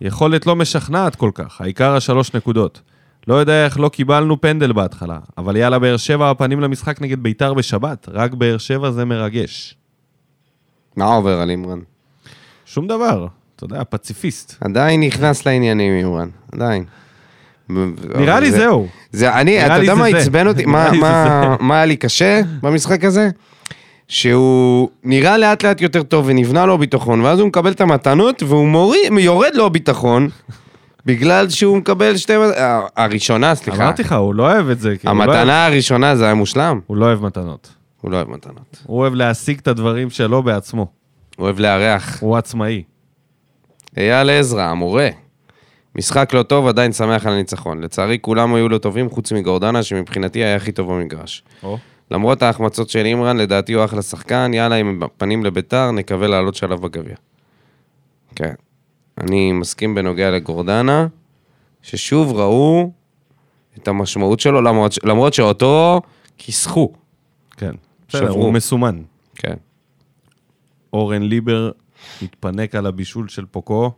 יכולת לא משכנעת כל כך, העיקר השלוש נקודות. לא יודע איך לא קיבלנו פנדל בהתחלה, אבל יאללה, באר שבע הפנים למשחק נגד ביתר בשבת, רק באר שבע זה מרגש. מה עובר על אימרן? שום דבר, אתה יודע, פציפיסט. עדיין נכנס לעניינים, אימרן, עדיין. נראה לי זה- זהו. זה, אני, אתה יודע מה. עצבן אותי? מה- היה לי קשה במשחק הזה? שהוא נראה לאט לאט יותר טוב ונבנה לו ביטחון, ואז הוא מקבל את המתנות והוא מוריד, יורד לו ביטחון, בגלל שהוא מקבל שתי... ה- הראשונה, סליחה. אמרתי לך, הוא לא אוהב את זה. הוא לא המתנה הראשונה זה היה מושלם. הוא לא אוהב מתנות. הוא לא אוהב מתנות. הוא אוהב להשיג את הדברים שלו בעצמו. הוא אוהב לארח. הוא עצמאי. אייל עזרא, המורה. משחק לא טוב, עדיין שמח על הניצחון. לצערי, כולם היו לא טובים, חוץ מגורדנה, שמבחינתי היה הכי טוב במגרש. או. למרות ההחמצות של אימרן, לדעתי הוא אחלה שחקן, יאללה, עם פנים לביתר, נקווה לעלות שלב בגביע. כן. אני מסכים בנוגע לגורדנה, ששוב ראו את המשמעות שלו, למרות, למרות שאותו כיסחו. כן. שברו. הוא מסומן. כן. אורן ליבר התפנק על הבישול של פוקו.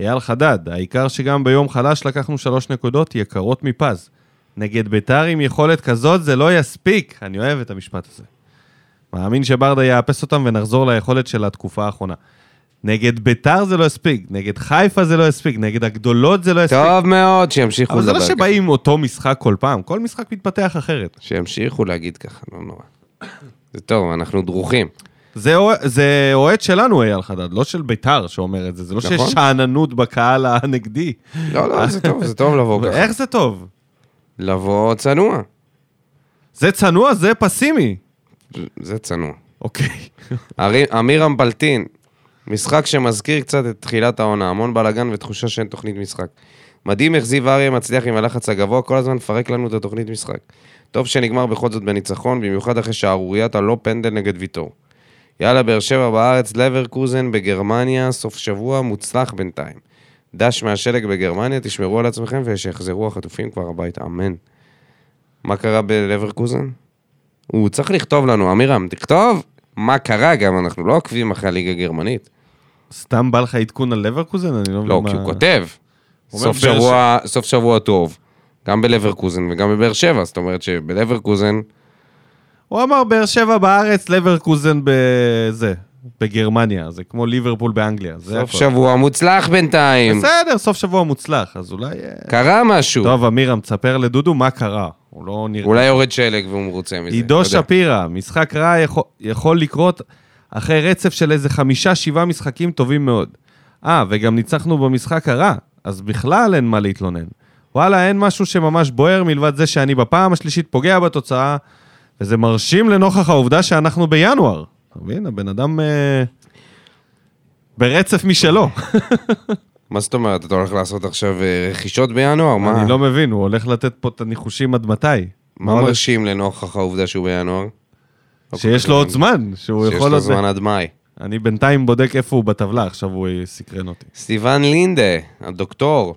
אייל חדד, העיקר שגם ביום חלש לקחנו שלוש נקודות יקרות מפז. נגד ביתר עם יכולת כזאת זה לא יספיק. אני אוהב את המשפט הזה. מאמין שברדה יאפס אותם ונחזור ליכולת של התקופה האחרונה. נגד ביתר זה לא יספיק, נגד חיפה זה לא יספיק, נגד הגדולות זה לא יספיק. טוב מאוד, שימשיכו אבל זה לדבר לא. שבאים אותו משחק כל פעם, כל משחק מתפתח אחרת. שימשיכו להגיד ככה, לא נורא. זה טוב, אנחנו דרוכים. זה זה אוהד שלנו, אייל חדד, לא של ביתר שאומר את זה. זה לא נכון. שיש שאננות בקהל הנגדי. לא, לא, זה טוב, זה טוב לבוא ככה. איך זה טוב? לבוא צנוע. זה צנוע, זה פסימי. זה צנוע. אוקיי. אמיר אמבלטין, משחק שמזכיר קצת את תחילת העונה, המון בלאגן ותחושה שאין תוכנית משחק. מדהים איך זיו אריה מצליח עם הלחץ הגבוה, כל הזמן מפרק לנו את התוכנית משחק. טוב שנגמר בכל זאת בניצחון, במיוחד אחרי שערוריית הלא פנדל נגד ויטור. יאללה, באר שבע בארץ, לברקוזן בגרמניה, סוף שבוע מוצלח בינתיים. דש מהשלג בגרמניה, תשמרו על עצמכם ושיחזרו החטופים כבר הביתה, אמן. מה קרה בלברקוזן? הוא צריך לכתוב לנו, אמירם, תכתוב מה קרה גם, אנחנו לא עוקבים אחרי הליגה הגרמנית. סתם בא לך עדכון על לברקוזן? אני לא מבין לא. כי הוא כותב. סוף שבוע, סוף שבוע טוב, גם בלברקוזן וגם בבאר שבע, זאת אומרת שבלברקוזן, הוא אמר באר שבע בארץ, לברקוזן בזה, בגרמניה. זה כמו ליברפול באנגליה. זה סוף הכל. שבוע מוצלח בינתיים. בסדר, סוף שבוע מוצלח, אז אולי... אה, קרה משהו. טוב, אמירם, תספר לדודו מה קרה. הוא לא נראה... אולי יורד שלג והוא מרוצה מזה. עידו יודע. שפירא, משחק רע יכול, יכול לקרות אחרי רצף של איזה חמישה, שבעה משחקים טובים מאוד. אה, וגם ניצחנו במשחק הרע, אז בכלל אין מה להתלונן. וואלה, אין משהו שממש בוער מלבד זה שאני בפעם השלישית פוגע בתוצאה, וזה מרשים לנוכח העובדה שאנחנו בינואר. אתה מבין? הבן אדם אה, ברצף משלו. מה זאת אומרת, אתה הולך לעשות עכשיו אה, רכישות בינואר? מה אני לא מבין, הוא הולך לתת פה את הניחושים עד מתי? מה מרשים לנוכח העובדה שהוא בינואר? לא שיש לו עוד זמן, שהוא שיש יכול לו עוד... זמן עד מאי. אני בינתיים בודק איפה הוא בטבלה, עכשיו הוא סקרן אותי. סיוון לינדה, הדוקטור,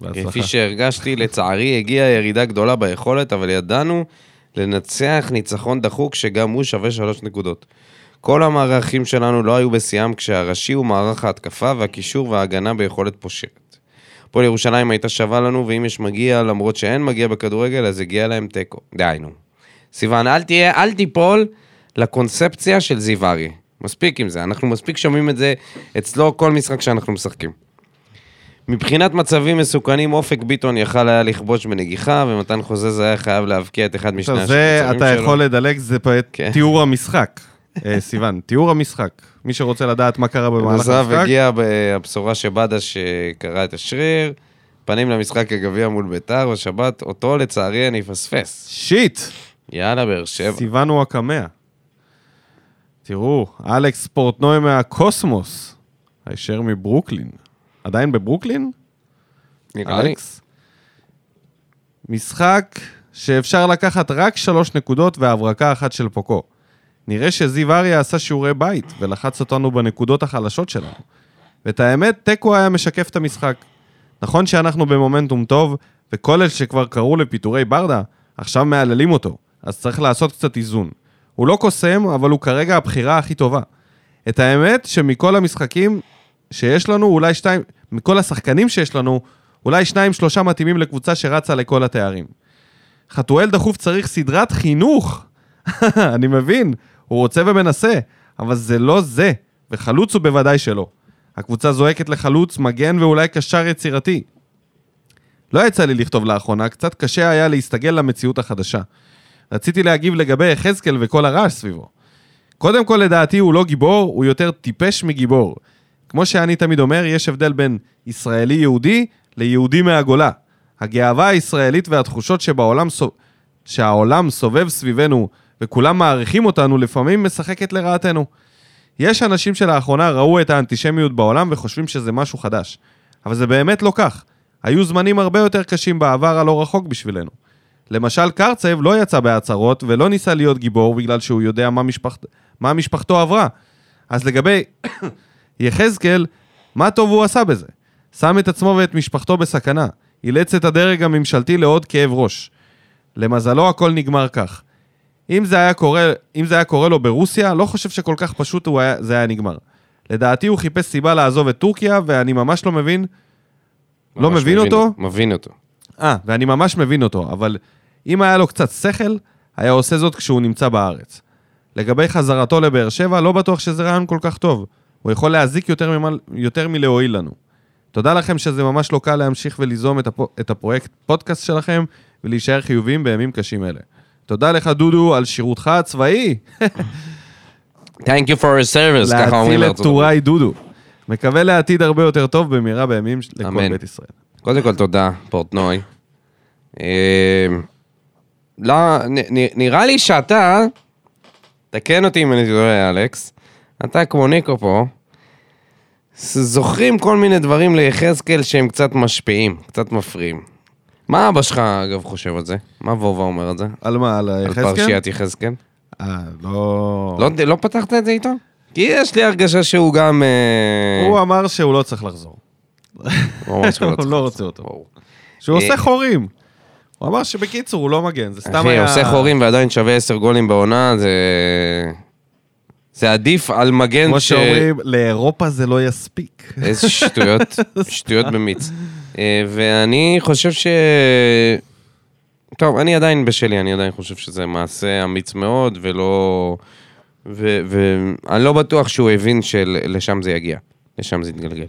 בהצלחה. כפי שהרגשתי, לצערי הגיעה ירידה גדולה ביכולת, אבל ידענו לנצח ניצחון דחוק שגם הוא שווה שלוש נקודות. כל המערכים שלנו לא היו בשיאם כשהראשי הוא מערך ההתקפה והקישור וההגנה ביכולת פושרת. הפועל ירושלים הייתה שווה לנו, ואם יש מגיע, למרות שאין מגיע בכדורגל, אז הגיע להם תיקו. די, נו. סיוון, אל תהיה, אל תיפול לקונספציה של זיו אריה. מספיק עם זה, אנחנו מספיק שומעים את זה אצלו כל משחק שאנחנו משחקים. מבחינת מצבים מסוכנים, אופק ביטון יכל היה לכבוש בנגיחה, ומתן חוזז היה חייב להבקיע את אחד משני זה השמצבים אתה שלו. יכול לדלג, זה את כן. תיאור המשחק. אה, סיוון, תיאור המשחק. מי שרוצה לדעת מה קרה במהלך המשחק, הגיעה הבשורה שבדש קרע את השריר, פנים למשחק הגביע מול ביתר בשבת, אותו לצערי אני אפספס. שיט, יאללה, באר שבע. סיוון הוא הקמע. תראו, אלכס פורטנוי מהקוסמוס, הישר מברוקלין. עדיין בברוקלין? נראה לי. משחק שאפשר לקחת רק שלוש נקודות והברקה אחת של פוקו. נראה שזיו אריה עשה שיעורי בית ולחץ אותנו בנקודות החלשות שלנו. ואת האמת, תיקו היה משקף את המשחק. נכון שאנחנו במומנטום טוב, וכל אלה שכבר קראו לפיטורי ברדה, עכשיו מהללים אותו, אז צריך לעשות קצת איזון. הוא לא קוסם, אבל הוא כרגע הבחירה הכי טובה. את האמת שמכל המשחקים שיש לנו, אולי שתיים, מכל השחקנים שיש לנו, אולי שניים שלושה מתאימים לקבוצה שרצה לכל התארים. חתואל דחוף צריך סדרת חינוך. אני מבין, הוא רוצה ומנסה, אבל זה לא זה, וחלוץ הוא בוודאי שלא. הקבוצה זועקת לחלוץ, מגן ואולי קשר יצירתי. לא יצא לי לכתוב לאחרונה, קצת קשה היה להסתגל למציאות החדשה. רציתי להגיב לגבי יחזקאל וכל הרעש סביבו. קודם כל, לדעתי הוא לא גיבור, הוא יותר טיפש מגיבור. כמו שאני תמיד אומר, יש הבדל בין ישראלי יהודי ליהודי מהגולה. הגאווה הישראלית והתחושות שבעולם. שהעולם סובב סביבנו וכולם מעריכים אותנו, לפעמים משחקת לרעתנו. יש אנשים שלאחרונה ראו את האנטישמיות בעולם וחושבים שזה משהו חדש. אבל זה באמת לא כך. היו זמנים הרבה יותר קשים בעבר הלא רחוק בשבילנו. למשל, קרצב לא יצא בהצהרות ולא ניסה להיות גיבור בגלל שהוא יודע מה, משפחת... מה משפחתו עברה. אז לגבי יחזקאל, מה טוב הוא עשה בזה? שם את עצמו ואת משפחתו בסכנה. אילץ את הדרג הממשלתי לעוד כאב ראש. למזלו הכל נגמר כך. אם זה היה קורה, אם זה היה קורה לו ברוסיה, לא חושב שכל כך פשוט היה, זה היה נגמר. לדעתי הוא חיפש סיבה לעזוב את טורקיה, ואני ממש לא מבין... לא ממש מבין אותו? מבין אותו. אה, ואני ממש מבין אותו, אבל אם היה לו קצת שכל, היה עושה זאת כשהוא נמצא בארץ. לגבי חזרתו לבאר שבע, לא בטוח שזה רעיון כל כך טוב. הוא יכול להזיק יותר, ממה, יותר מלהועיל לנו. תודה לכם שזה ממש לא קל להמשיך וליזום את, הפו, את הפרויקט פודקאסט שלכם ולהישאר חיוביים בימים קשים אלה. תודה לך, דודו, על שירותך הצבאי. Thank you for your service, ככה אומרים להציל את. טוראי דודו. מקווה לעתיד הרבה יותר טוב במהרה בימים ש- לכל. בית ישראל. קודם כל, תודה, פורטנוי. אה, לא, נראה לי שאתה, תקן אותי אם אני טועה, אלכס, אתה כמו ניקו פה, זוכרים כל מיני דברים ליחזקאל שהם קצת משפיעים, קצת מפריעים. מה אבא שלך, אגב, חושב על זה? מה וובה אומר על זה? על מה, על על יחזקאל? פרשיית יחזקאל? אה, לא... לא, לא פתחת את זה איתו? כי יש לי הרגשה שהוא גם... אה, הוא אמר שהוא לא צריך לחזור. הוא אמר שהוא הוא צריך לא לחזור. רוצה אותו. שהוא אה, עושה חורים. הוא אמר שבקיצור, הוא לא מגן, זה סתם אחי, היה... עושה חורים ועדיין שווה 10 גולים בעונה, זה... זה עדיף על מגן כמו ש... שאומרים, לאירופה זה לא יספיק. איזה שטויות, שטויות במיץ. אה, ואני חושב ש... טוב, אני עדיין בשלי, אני עדיין חושב שזה מעשה אמיץ מאוד, ולא... ו- ואני לא בטוח שהוא הבין שלשם זה יגיע, לשם זה יתגלגל.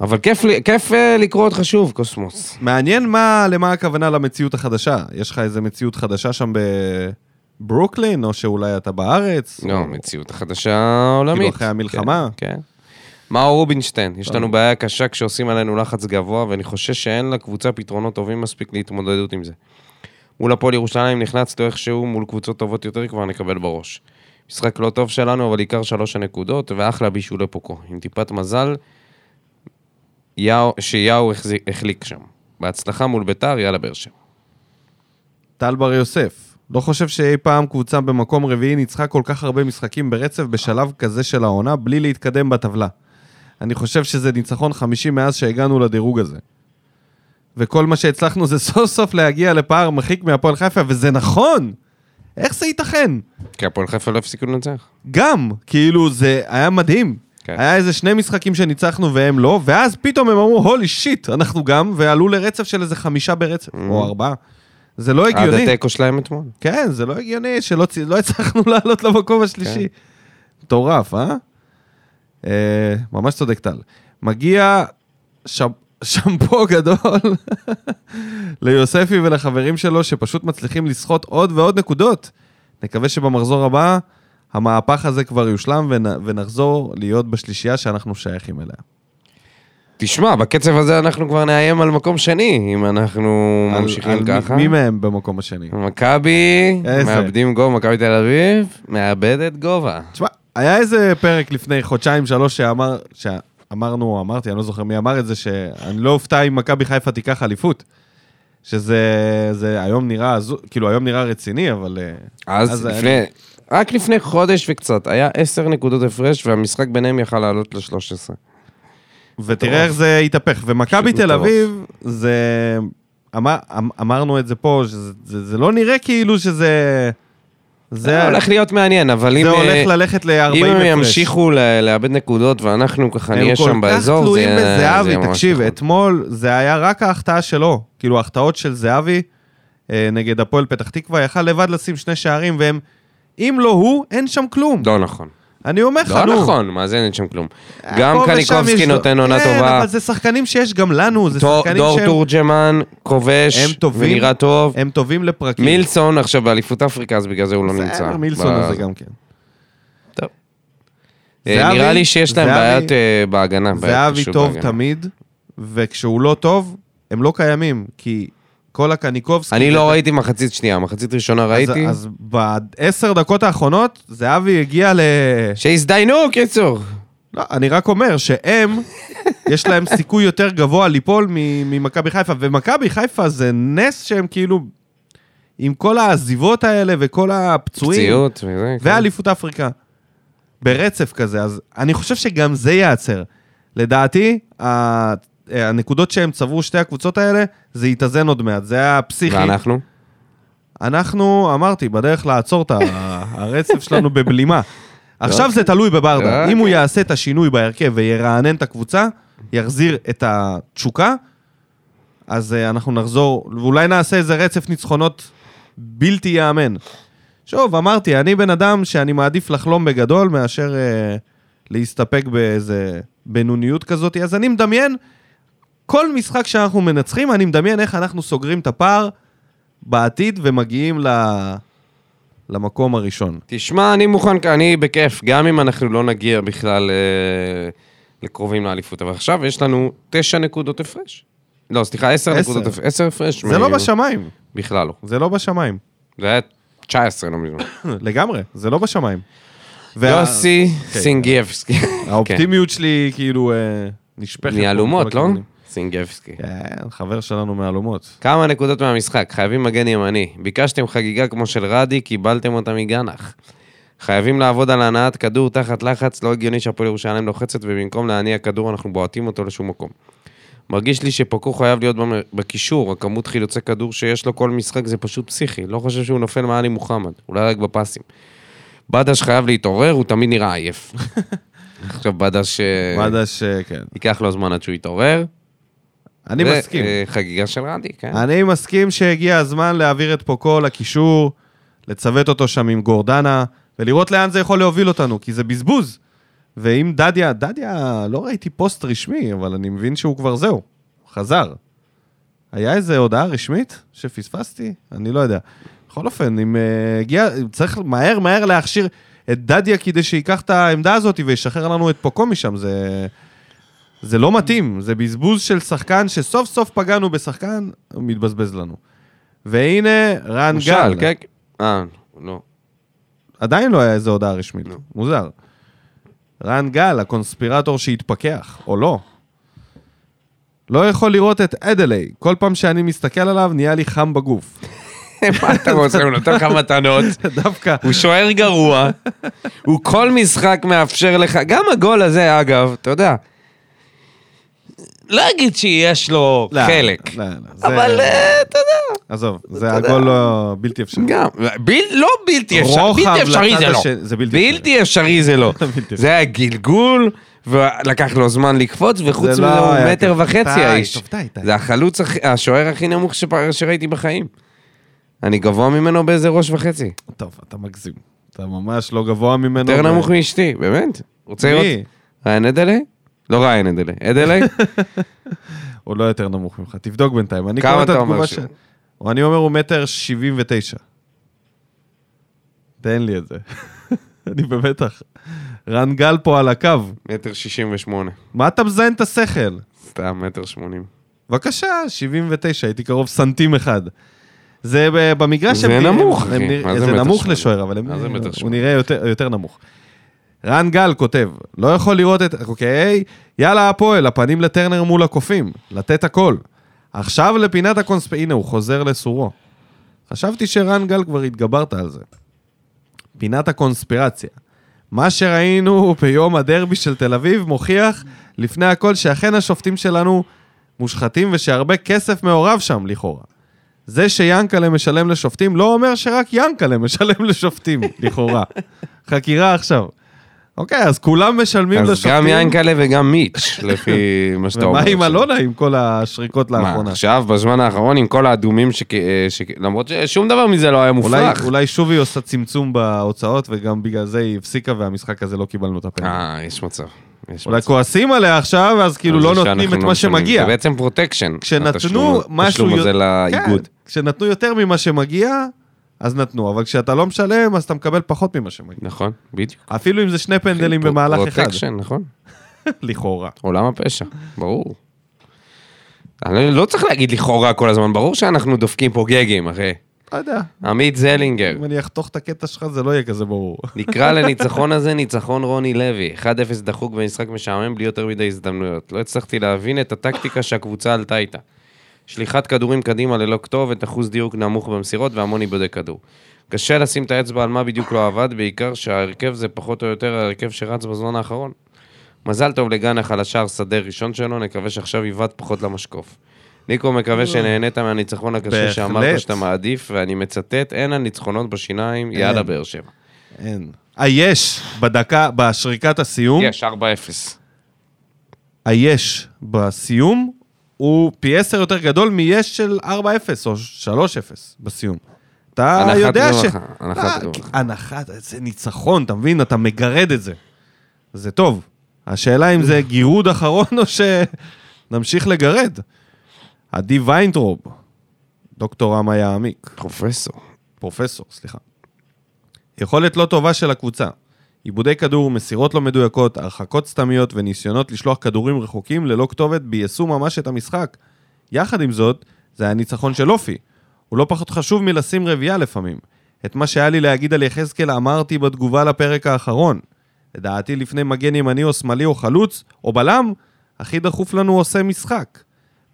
אבל כיף, כיף אה, לקרוא אותך שוב, קוסמוס. מעניין מה, למה הכוונה למציאות החדשה. יש לך איזה מציאות חדשה שם בברוקלין, או שאולי אתה בארץ? לא, או- מציאות חדשה עולמית. כאילו אחרי המלחמה? כן. כן. מאור רובינשטיין, יש לנו בעיה קשה כשעושים עלינו לחץ גבוה, ואני חושש שאין לקבוצה פתרונות טובים מספיק להתמודדות עם זה. מול הפועל ירושלים נחלצנו איכשהו, מול קבוצות טובות יותר כבר נקבל בראש. משחק לא טוב שלנו, אבל עיקר שלוש הנקודות, ואחלה בישולי פוקו. עם טיפת מזל, יאו, שיאו החזיק- החליק שם. בהצלחה מול ביתר, יאללה באר שבע. טל בר יוסף, לא חושב שאי פעם קבוצה במקום רביעי ניצחה כל כך הרבה משחקים ברצף בשלב כזה של העונה, בלי להתקדם בטבלה. אני חושב שזה ניצחון חמישי מאז שהגענו לדירוג הזה. וכל מה שהצלחנו זה סוף סוף להגיע לפער מרחיק מהפועל חיפה, וזה נכון! איך זה ייתכן? כי הפועל חיפה לא הפסיקו לנצח. גם, כאילו, זה היה מדהים. כן. היה איזה שני משחקים שניצחנו והם לא, ואז פתאום הם אמרו, הולי שיט, אנחנו גם, ועלו לרצף של איזה חמישה ברצף, או ארבעה. זה לא עד הגיוני. התיקו שלהם אתמול. כן, זה לא הגיוני שלא לא הצלחנו לעלות למקום השלישי. מטורף, אה? אה? ממש צודק טל. מגיע ש... שמפו גדול ליוספי ולחברים שלו שפשוט מצליחים לסחוט עוד ועוד נקודות. נקווה שבמחזור הבא המהפך הזה כבר יושלם ונ... ונחזור להיות בשלישייה שאנחנו שייכים אליה. תשמע, בקצב הזה אנחנו כבר נאיים על מקום שני, אם אנחנו על- ממשיכים על ככה. מי מהם במקום השני? מכבי? מאבדים גובה, מכבי תל אביב, מאבדת גובה. תשמע, היה איזה פרק לפני חודשיים, שלוש, שאמר, שאמרנו, אמרתי, אני לא זוכר מי אמר את זה, שאני לא אופתע אם מכבי חיפה תיקח אליפות. שזה, זה היום נראה, כאילו היום נראה רציני, אבל... אה, אז אני- לפני, רק לפני חודש וקצת, היה עשר נקודות הפרש, והמשחק ביניהם יכל לעלות ל-13. ותראה איך זה התהפך. ומכבי תל. אביב, זה... אמר, אמ- אמרנו את זה פה, שזה זה, זה לא נראה כאילו שזה... זה זה, הולך להיות מעניין, אבל אם... זה אה, הולך ללכת ל-40 הפרש. אם הם ימשיכו לאבד נקודות ואנחנו ככה נהיה שם באזור, הם כל זה כך יהיה תלויים זה בזהבי, יהיה תקשיב, נכון. אתמול זה היה רק ההחטאה שלו. כאילו, ההחטאות של זהבי אה, נגד הפועל פתח תקווה, יכל לבד לשים שני שערים, והם... אם לא הוא, אין שם כלום. לא נכון. אני אומר לך, לא נו. נכון, מה זה אין שם כלום. גם קניקובסקי נותן עונה כן, טובה. אבל זה שחקנים שיש גם לנו, זה דור- שחקנים דור שהם תורג'מן, כובש. ונראה טוב. הם טובים לפרקים. מילסון עכשיו באליפות אפריקה, אז בגלל זה הוא לא נמצא. בסדר, מילסון הזה גם כן. טוב. אה, נראה לי שיש להם בעיות אה, בהגנה. זהבי טוב. תמיד, וכשהוא לא טוב, הם לא קיימים, כי כל הקניקובסקי... אני לא ראיתי מחצית שנייה, מחצית ראשונה ראיתי. אז, בעשר דקות האחרונות, זהבי הגיע ל... שהזדיינו, קיצור. לא, אני רק אומר שהם, יש להם סיכוי יותר גבוה ליפול ממכבי חיפה, ומכבי חיפה זה נס שהם כאילו, עם כל העזיבות האלה וכל הפצועים, פציעות. כן. ואליפות אפריקה, ברצף כזה, אז אני חושב שגם זה ייעצר. לדעתי, הנקודות שהם צברו, שתי הקבוצות האלה, זה יתאזן עוד מעט, זה היה פסיכי. ואנחנו? אנחנו, אמרתי, בדרך לעצור את הרצף שלנו בבלימה. עכשיו זה תלוי בברדה. אוקיי. אם הוא יעשה את השינוי בהרכב וירענן את הקבוצה, יחזיר את התשוקה, אז אה, אנחנו נחזור, ואולי נעשה איזה רצף ניצחונות בלתי ייאמן. שוב, אמרתי, אני בן אדם שאני מעדיף לחלום בגדול מאשר אה, להסתפק באיזה בינוניות כזאת, אז אני מדמיין, כל משחק שאנחנו מנצחים, אני מדמיין איך אנחנו סוגרים את הפער בעתיד ומגיעים ל... למקום הראשון. תשמע, אני מוכן, אני בכיף, גם אם אנחנו לא נגיע בכלל אה, לקרובים לאליפות. אבל עכשיו יש לנו תשע נקודות הפרש. לא, סליחה, עשר עשר. נקודות הפרש. עשר הפרש. זה לא מ- בשמיים, בכלל לא. זה לא בשמיים. זה היה 19, לא מזמן. לגמרי, זה לא בשמיים. יוסי כן. סינגייבסקי. האופטימיות שלי כאילו אה, נשפכת. מכל לא? סינגייבסקי. כן, חבר שלנו מאלומות. כמה נקודות מהמשחק, חייבים מגן ימני. ביקשתם חגיגה כמו של רדי, קיבלתם אותה מגנח. חייבים לעבוד על הנעת כדור תחת לחץ, לא הגיוני שהפועל ירושלים לוחצת ובמקום להניע כדור אנחנו בועטים אותו לשום מקום. מרגיש לי שפוקו חייב להיות בקישור, הכמות חילוצי כדור שיש לו כל משחק זה פשוט פסיכי. לא חושב שהוא נופל מעלי מוחמד, אולי רק בפסים. בדש חייב להתעורר, הוא תמיד נראה עייף. עכשיו בדש, אה, מדש, אה, כן. ייקח לו זמן עד שהוא יתעורר. אני ו- מסכים. אה, חגיגה של רדי, כן. אני מסכים שהגיע הזמן להעביר את פוקו לקישור, לצוות אותו שם עם גורדנה, ולראות לאן זה יכול להוביל אותנו, כי זה בזבוז. ואם דדיה, דדיה, לא ראיתי פוסט רשמי, אבל אני מבין שהוא כבר זהו, חזר. היה איזה הודעה רשמית שפספסתי? אני לא יודע. בכל אופן, אם uh, הגיע, צריך מהר מהר להכשיר את דדיה כדי שייקח את העמדה הזאת וישחרר לנו את פוקו משם, זה... זה לא מתאים, זה בזבוז של שחקן שסוף סוף פגענו בשחקן, הוא מתבזבז לנו. והנה, רן משל, גל. כן. אה, לא. עדיין לא היה איזו הודעה רשמית, לא. מוזר. רן גל, הקונספירטור שהתפכח, או לא. לא יכול לראות את אדלי, כל פעם שאני מסתכל עליו נהיה לי חם בגוף. מה אתה רוצה? הוא נותן לך מתנות. דווקא, הוא שוער גרוע, הוא כל משחק מאפשר לך, גם הגול הזה, אגב, אתה יודע, לא אגיד שיש לו לא, חלק, לא, לא, זה- אבל אה, אתה יודע, עזוב, זה. הגול לא בלתי אפשרי. גם, בל, לא בלתי אפשרי, בלתי אפשרי זה לא, זה בלתי בלתי אפשרי זה לא. זה היה גלגול, ולקח לו זמן לקפוץ, וחוץ זה מזה לא הוא מטר. וחצי האיש. זה החלוץ, השוער הכי נמוך שפ- שראיתי בחיים, אני גבוה ממנו באיזה ראש וחצי, טוב, אתה מגזים. אתה ממש לא גבוה ממנו. יותר נמוך מאשתי, באמת, רוצה לראות? מי? לא ריין אדלי, אדלי? הוא לא יותר נמוך ממך. תבדוק בינתיים. אני כמה אתה אומר? ש... אני אומר הוא מטר שבעים ותשע. תן לי את זה. אני במתח. רן גל פה על הקו. מטר שישים ושמונה. מה אתה מזיין את השכל? סתם מטר שמונים. בבקשה, 79, הייתי קרוב סנטים אחד. זה במגרש... זה הם נמוך, הם אחי. נראים- מה זה זה נמוך? לשוער, אבל הם- הוא? נראה יותר- יותר נמוך. רן גל כותב, לא יכול לראות את... אוקיי, יאללה הפועל, הפנים לטרנר מול הקופים, לתת הכל. עכשיו לפינת הקונספ... הנה, הוא חוזר לסורו. חשבתי שרן גל כבר התגברת על זה. פינת הקונספירציה. מה שראינו ביום הדרבי של תל אביב מוכיח לפני הכל שאכן השופטים שלנו מושחתים ושהרבה כסף מעורב שם לכאורה. זה שיאנקלה משלם לשופטים לא אומר שרק יאנקלה משלם לשופטים, לכאורה. חקירה עכשיו. אוקיי, אז כולם משלמים אז לשופטים. גם יענקלה וגם מיץ', לפי מה שאתה אומר. ומה עם. אלונה עם כל השריקות מה, לאחרונה? עכשיו, בזמן האחרון, עם כל האדומים, שכ- אה, שכ- למרות ששום דבר מזה לא היה אולי, מופרך. אולי שוב היא עושה צמצום בהוצאות, וגם בגלל זה היא הפסיקה והמשחק הזה לא קיבלנו את הפנדל. אה, יש מצב. אולי. כועסים עליה עכשיו, אז כאילו לא נותנים את לא מה. שמגיע. זה בעצם protection. כשנתנו משהו... התשלום הזה יות- לאיגוד. כן, כשנתנו יותר ממה שמגיע, אז נתנו, אבל כשאתה לא משלם, אז אתה מקבל פחות ממה שמגיע. נכון, בדיוק. אפילו אם זה שני פנדלים במהלך אחד, protection, נכון. לכאורה. עולם הפשע, ברור. אני לא צריך להגיד לכאורה כל הזמן, ברור שאנחנו דופקים פה גגים, אחי. לא יודע, עמית זלינגר, אם אני אחתוך את הקטע שלך זה לא יהיה כזה ברור. נקרא לניצחון הזה ניצחון רוני לוי. 1-0 דחוק במשחק משעמם בלי יותר מדי הזדמנויות. לא הצלחתי להבין את הטקטיקה שהקבוצה עלתה איתה. שליחת כדורים קדימה ללא כתובת, אחוז דיוק נמוך במסירות והמון איבודי כדור. קשה לשים את האצבע על מה בדיוק לא עבד, בעיקר שההרכב זה פחות או יותר ההרכב שרץ בזמן האחרון. מזל טוב לגנח על השער שדה ראשון שלו, נקווה שעכשיו יבעט פחות למשקוף. ניקו מקווה שנהנית מהניצחון הקשה. שאמרת שאתה מעדיף, ואני מצטט, אין הניצחונות בשיניים, יאללה באר שבע. אין. היש בדקה, בשריקת הסיום, יש, 4-0. היש בסיום הוא פי עשר יותר גדול מיש של 4-0 או 3-0 בסיום. אתה יודע ש... הנחת רווחה. הנחת, זה ניצחון, אתה מבין? אתה מגרד את זה. זה טוב. השאלה אם זה גירוד אחרון או שנמשיך לגרד. עדי ויינטרופ, דוקטור רמה יעמיק, פרופסור. פרופסור, סליחה. יכולת לא טובה של הקבוצה. עיבודי כדור, מסירות לא מדויקות, הרחקות סתמיות וניסיונות לשלוח כדורים רחוקים ללא כתובת בייסו ממש את המשחק. יחד עם זאת, זה היה ניצחון של אופי. הוא לא פחות חשוב מלשים רביעייה לפעמים. את מה שהיה לי להגיד על יחזקאל אמרתי בתגובה לפרק האחרון. לדעתי לפני מגן ימני או שמאלי או חלוץ, או בלם, הכי דחוף לנו עושה משחק.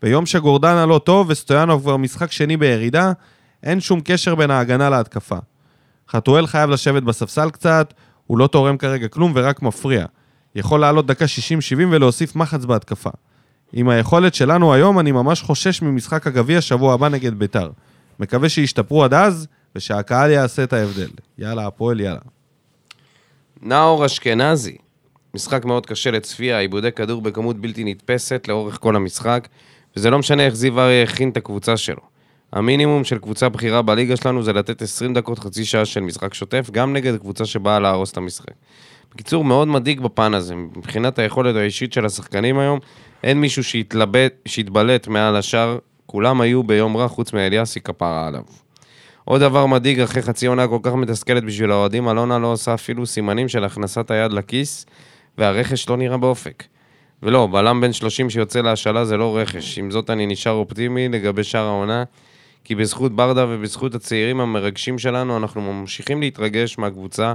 ביום שגורדנה לא טוב וסטויאנוב כבר משחק שני בירידה, אין שום קשר בין ההגנה להתקפה. חתואל חייב לשבת בספסל קצת, הוא לא תורם כרגע כלום ורק מפריע. יכול לעלות דקה 60-70 ולהוסיף מחץ בהתקפה. עם היכולת שלנו היום, אני ממש חושש ממשחק הגביע שבוע הבא נגד ביתר. מקווה שישתפרו עד אז, ושהקהל יעשה את ההבדל. יאללה, הפועל, יאללה. נאור אשכנזי, משחק מאוד קשה לצפייה, עיבודי כדור בכמות בלתי נתפסת לאורך כל המשחק, וזה לא משנה איך זיו אריה הכין את הקבוצה שלו. המינימום של קבוצה בכירה בליגה שלנו זה לתת 20 דקות, חצי שעה של משחק שוטף, גם נגד קבוצה שבאה להרוס את המשחק. בקיצור, מאוד מדאיג בפן הזה. מבחינת היכולת האישית של השחקנים היום, אין מישהו שהתלבט, שהתבלט מעל השאר, כולם היו ביום רע חוץ מאליאסי כפרה עליו. עוד דבר מדאיג, אחרי חצי עונה כל כך מתסכלת בשביל האוהדים, אלונה לא עושה אפילו סימנים של הכנסת היד לכיס, והרכש לא נראה באופק. ולא, בלם בן 30 שיוצא להשאלה זה לא רכש. עם זאת אני נשאר אופטימי לגבי שאר העונה, כי בזכות ברדה ובזכות הצעירים המרגשים שלנו, אנחנו ממשיכים להתרגש מהקבוצה,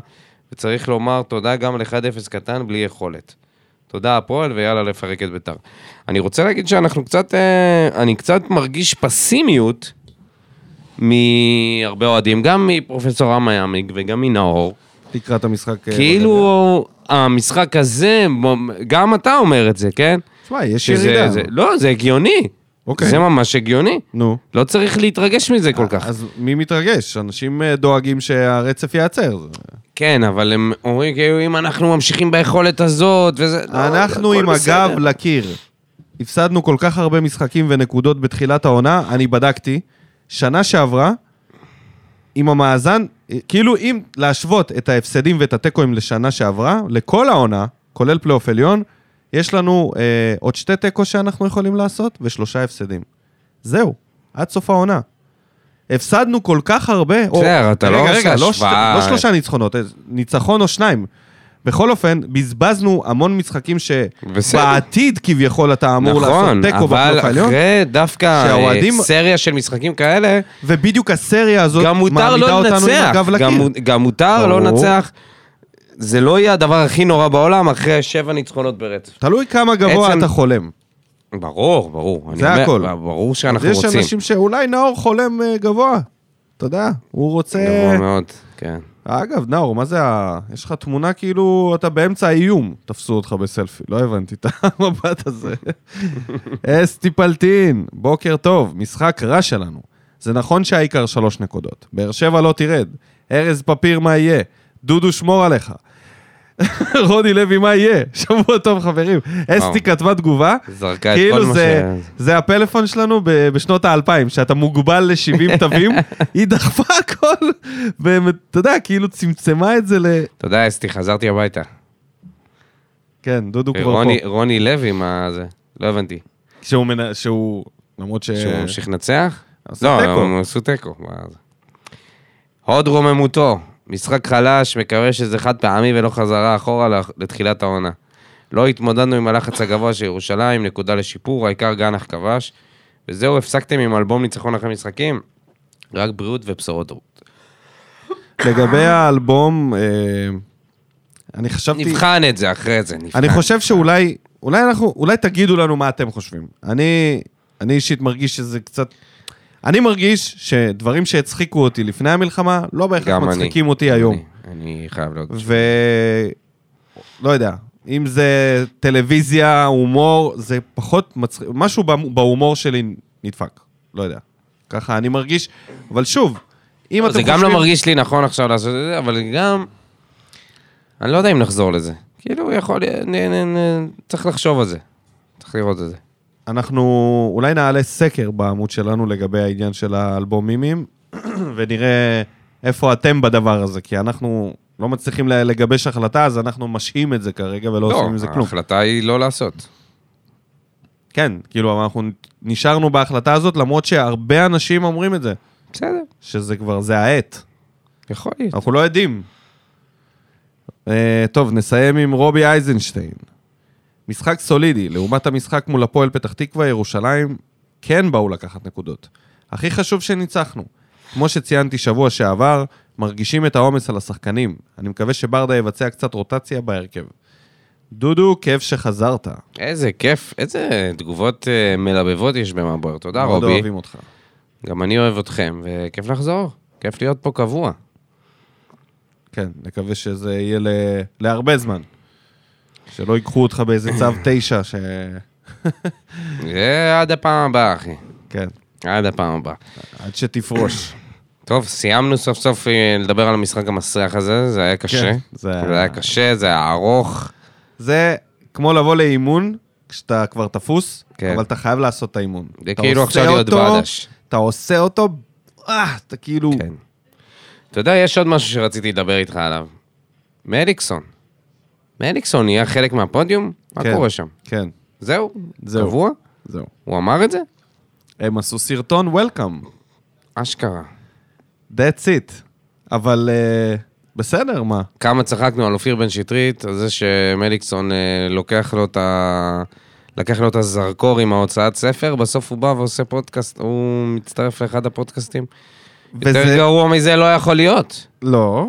וצריך לומר תודה גם ל-1-0 קטן בלי יכולת. תודה הפועל, ויאללה לפרק את ביתר. אני רוצה להגיד שאנחנו קצת, אה, אני קצת מרגיש פסימיות מהרבה אוהדים, גם מפרופסור רמה יעמיק וגם מנאור. לקראת המשחק... אה, כאילו, המשחק הזה, גם אתה אומר את זה, כן? תשמע, יש שזה- ירידה. זה, לא, זה הגיוני. אוקיי. זה ממש הגיוני. נו. לא צריך להתרגש מזה כל כך. אז מי מתרגש? אנשים אה, דואגים שהרצף ייעצר. כן, אבל הם אומרים כאילו, אם אנחנו ממשיכים ביכולת הזאת, וזה... לא, אנחנו הכל עם. הגב לקיר. הפסדנו כל כך הרבה משחקים ונקודות בתחילת העונה, אני בדקתי, שנה שעברה, עם המאזן, כאילו אם להשוות את ההפסדים ואת התיקואים לשנה שעברה, לכל העונה, כולל פלייאוף עליון, יש לנו אה, עוד שתי תיקו שאנחנו יכולים לעשות ושלושה הפסדים. זהו, עד סוף העונה. הפסדנו כל כך הרבה... או- בסדר, אתה לא רגע, עושה רגע, לא, שת- השוואה. לא שלושה ניצחונות, אה, ניצחון או שניים. בכל אופן, בזבזנו המון משחקים. שבעתיד כביכול אתה אמור לעשות נכון, תיקו אבל בפלייאוף העליון, אחרי דווקא שהאוהדים- אה, סריה של משחקים כאלה, ובדיוק הסריה הזאת גם מעמידה לא אותנו עם לנצח. הגב גם לקיר. מו- גם מותר לא. לנצח. זה לא יהיה הדבר הכי נורא בעולם אחרי שבע ניצחונות ברצף. תלוי כמה גבוה עצם- אתה חולם. ברור, ברור. זה אומר, הכל. ברור שאנחנו יש רוצים. אנשים שאולי נאור חולם אה, גבוה. אתה יודע, הוא רוצה... גבוה מאוד, כן. אגב, נאור, מה זה ה... יש לך תמונה כאילו אתה באמצע האיום, תפסו אותך בסלפי. לא הבנתי את המבט הזה. אסתי פלטין, בוקר טוב, משחק רע שלנו. זה נכון שהעיקר שלוש נקודות. באר שבע לא תרד. ארז פפיר, מה יהיה? דודו, שמור עליך. רוני לוי, מה יהיה? שבוע טוב, חברים. אסתי כתבה תגובה, זרקה את כל כאילו מה זה, זה הפלאפון שלנו בשנות האלפיים, שאתה מוגבל ל-70 תווים, היא דחפה הכל, ואתה יודע, כאילו צמצמה את זה ל... תודה, אסתי, חזרתי הביתה. כן, דודו כבר פה. רוני לוי, מה זה? לא הבנתי. שהוא, מנ... שהוא, למרות ש... שהוא ממשיך לנצח? לא. הם עשו תיקו. הוד רוממותו, משחק חלש, מקווה שזה חד פעמי ולא חזרה אחורה לתחילת העונה. לא התמודדנו עם הלחץ הגבוה של ירושלים, נקודה לשיפור, העיקר גנח כבש. וזהו, הפסקתם עם אלבום ניצחון אחרי משחקים? רק בריאות ובשורות טובות. לגבי האלבום, אה, אני חשבתי... נבחן את זה אחרי זה, נבחן. אני חושב שאולי, אולי אנחנו, אולי תגידו לנו מה אתם חושבים. אני, אני אישית מרגיש שזה קצת... אני מרגיש שדברים שהצחיקו אותי לפני המלחמה, לא בהכרח גם אני. מצחיקים אותי היום. אני, אני חייב להגיד. ו... לא יודע, אם זה טלוויזיה, הומור, זה פחות מצחיק, משהו בהומ- בהומור שלי נדפק, לא יודע. ככה אני מרגיש, אבל שוב, אם אתם זה חושבים... גם לא מרגיש לי נכון עכשיו לעשות את זה, אבל גם... אני לא יודע אם נחזור לזה. כאילו, יכול... נ, נ, נ, צריך לחשוב על זה. צריך לראות את זה. אנחנו אולי נעלה סקר בעמוד שלנו לגבי העניין של האלבומימים, ונראה איפה אתם בדבר הזה, כי אנחנו לא מצליחים לגבש החלטה, אז אנחנו משהים את זה כרגע ולא עושים עם זה כלום. ההחלטה היא לא לעשות. כן, כאילו, אנחנו נשארנו בהחלטה הזאת, למרות שהרבה אנשים אומרים את זה, בסדר, שזה כבר, זה העת. יכול להיות. אנחנו לא יודעים. אה, טוב, נסיים עם רובי אייזנשטיין. משחק סולידי, לעומת המשחק מול הפועל פתח תקווה, ירושלים כן באו לקחת נקודות. הכי חשוב שניצחנו. כמו שציינתי שבוע שעבר, מרגישים את העומס על השחקנים. אני מקווה שברדה יבצע קצת רוטציה בהרכב. דודו, כיף שחזרת. איזה כיף, איזה תגובות אה, מלבבות יש במבויר. תודה, מאוד רובי. אוהבים אותך. גם אני אוהב אתכם, וכיף לחזור. כיף להיות פה קבוע. כן, נקווה שזה יהיה ל... להרבה זמן. שלא ייקחו אותך באיזה צו תשע, ש... זה עד הפעם הבאה, אחי. כן, עד הפעם הבאה. עד שתפרוש. טוב, סיימנו סוף סוף אה, לדבר על המשחק המסריח הזה, זה היה קשה. כן, זה זה היה קשה, זה היה ארוך. זה כמו לבוא לאימון, כשאתה כבר תפוס, כן. אבל אתה חייב לעשות את האימון. זה כאילו עכשיו להיות בדש. אתה עושה אותו, אה, אתה כאילו... כן. אתה יודע, יש עוד משהו שרציתי לדבר איתך עליו. מליקסון. מליקסון נהיה חלק מהפודיום? מה כן, קורה שם? כן, זהו? זהו. קבוע? זהו. הוא אמר את זה? הם עשו סרטון Welcome, אשכרה. that's it. אבל uh, בסדר, מה? כמה צחקנו על אופיר בן שטרית, על זה שמליקסון אה, לוקח לו את ה... לקח לו את הזרקור עם ההוצאת ספר, בסוף הוא בא ועושה פודקאסט, הוא מצטרף לאחד הפודקאסטים. יותר וזה- גרוע מזה לא יכול להיות. לא,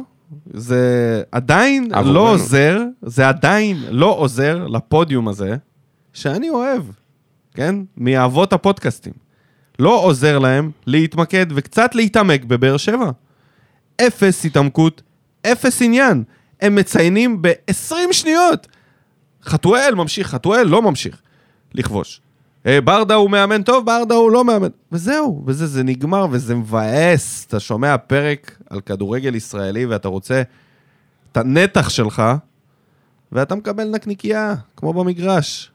זה עדיין עבורנו. לא עוזר, זה עדיין לא עוזר לפודיום הזה, שאני אוהב, כן? מאבות הפודקאסטים. לא עוזר להם להתמקד וקצת להתעמק בבאר שבע. אפס התעמקות, אפס עניין. הם מציינים ב-20 שניות. חתואל ממשיך, חתואל לא ממשיך לכבוש. אה, ברדה הוא מאמן טוב, ברדה הוא לא מאמן. וזהו, וזה זה נגמר וזה מבאס. אתה שומע פרק על כדורגל ישראלי ואתה רוצה את הנתח שלך, ואתה מקבל נקניקייה, כמו במגרש.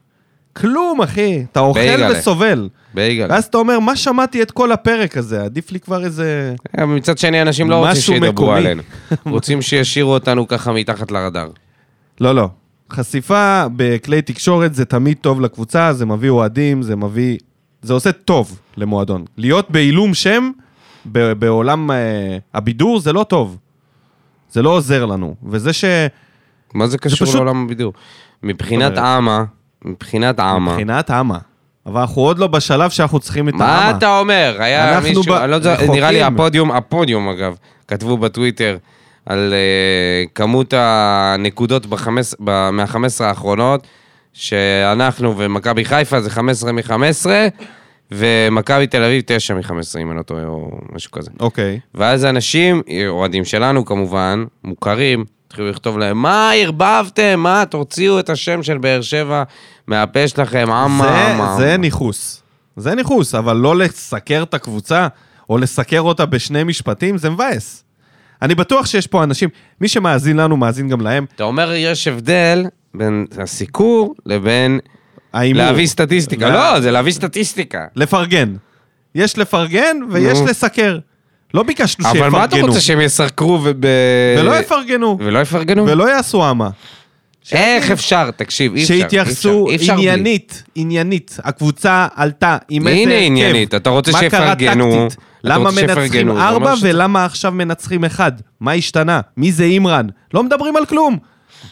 כלום, אחי. אתה אוכל בייגלה. וסובל. בייגל. ואז אתה אומר, מה שמעתי את כל הפרק הזה? עדיף לי כבר איזה... אה, מצד שני, אנשים לא רוצים שידברו. עלינו. רוצים שישאירו אותנו ככה מתחת לרדאר. לא, לא. חשיפה בכלי תקשורת זה תמיד טוב לקבוצה, זה מביא אוהדים, זה מביא... זה עושה טוב למועדון. להיות בעילום שם ב- בעולם אה, הבידור זה לא טוב. זה לא עוזר לנו. וזה ש... מה זה קשור פשוט- לעולם הבידור? מבחינת אמה, מבחינת אמה. מבחינת אמה. אבל אנחנו עוד לא בשלב שאנחנו צריכים את מה האמה. אתה אומר? היה מישהו, ב- לא. נראה לי הפודיום, הפודיום אגב, כתבו בטוויטר על uh, כמות הנקודות בחמש, ב, מה-15 האחרונות, שאנחנו ומכבי חיפה זה 15 מ-15, ומכבי תל אביב 9 מ-15, אם אני לא טועה, או משהו כזה. אוקיי. ואז אנשים, אוהדים שלנו כמובן, מוכרים, התחילו לכתוב להם, מה ערבבתם? מה, תוציאו את השם של באר שבע מהפה שלכם, אמה, זה, אמה. זה אמה." ניכוס. זה ניכוס, אבל לא לסקר את הקבוצה, או לסקר אותה בשני משפטים, זה מבאס. אני בטוח שיש פה אנשים, מי שמאזין לנו, מאזין גם להם. אתה אומר, יש הבדל בין הסיקור לבין ההימור. להביא סטטיסטיקה. לא, זה להביא סטטיסטיקה. לפרגן. יש לפרגן ויש נו. לסקר. לא ביקשנו שיפרגנו. אבל מה אתה רוצה שהם יסקרו וב... ולא יפרגנו, ולא יפרגנו? ולא יעשו אמה. איך אפשר? תקשיב, אי אפשר. שיתייחסו. עניינית, עניינית. הקבוצה עלתה עם איזה הנה הרכב. עניינית, אתה רוצה מה קרה שיפרגנו, טקטית? למה מנצחים ארבע ולמה עכשיו מנצחים אחד? מה השתנה? מי זה אימרן? לא מדברים על כלום.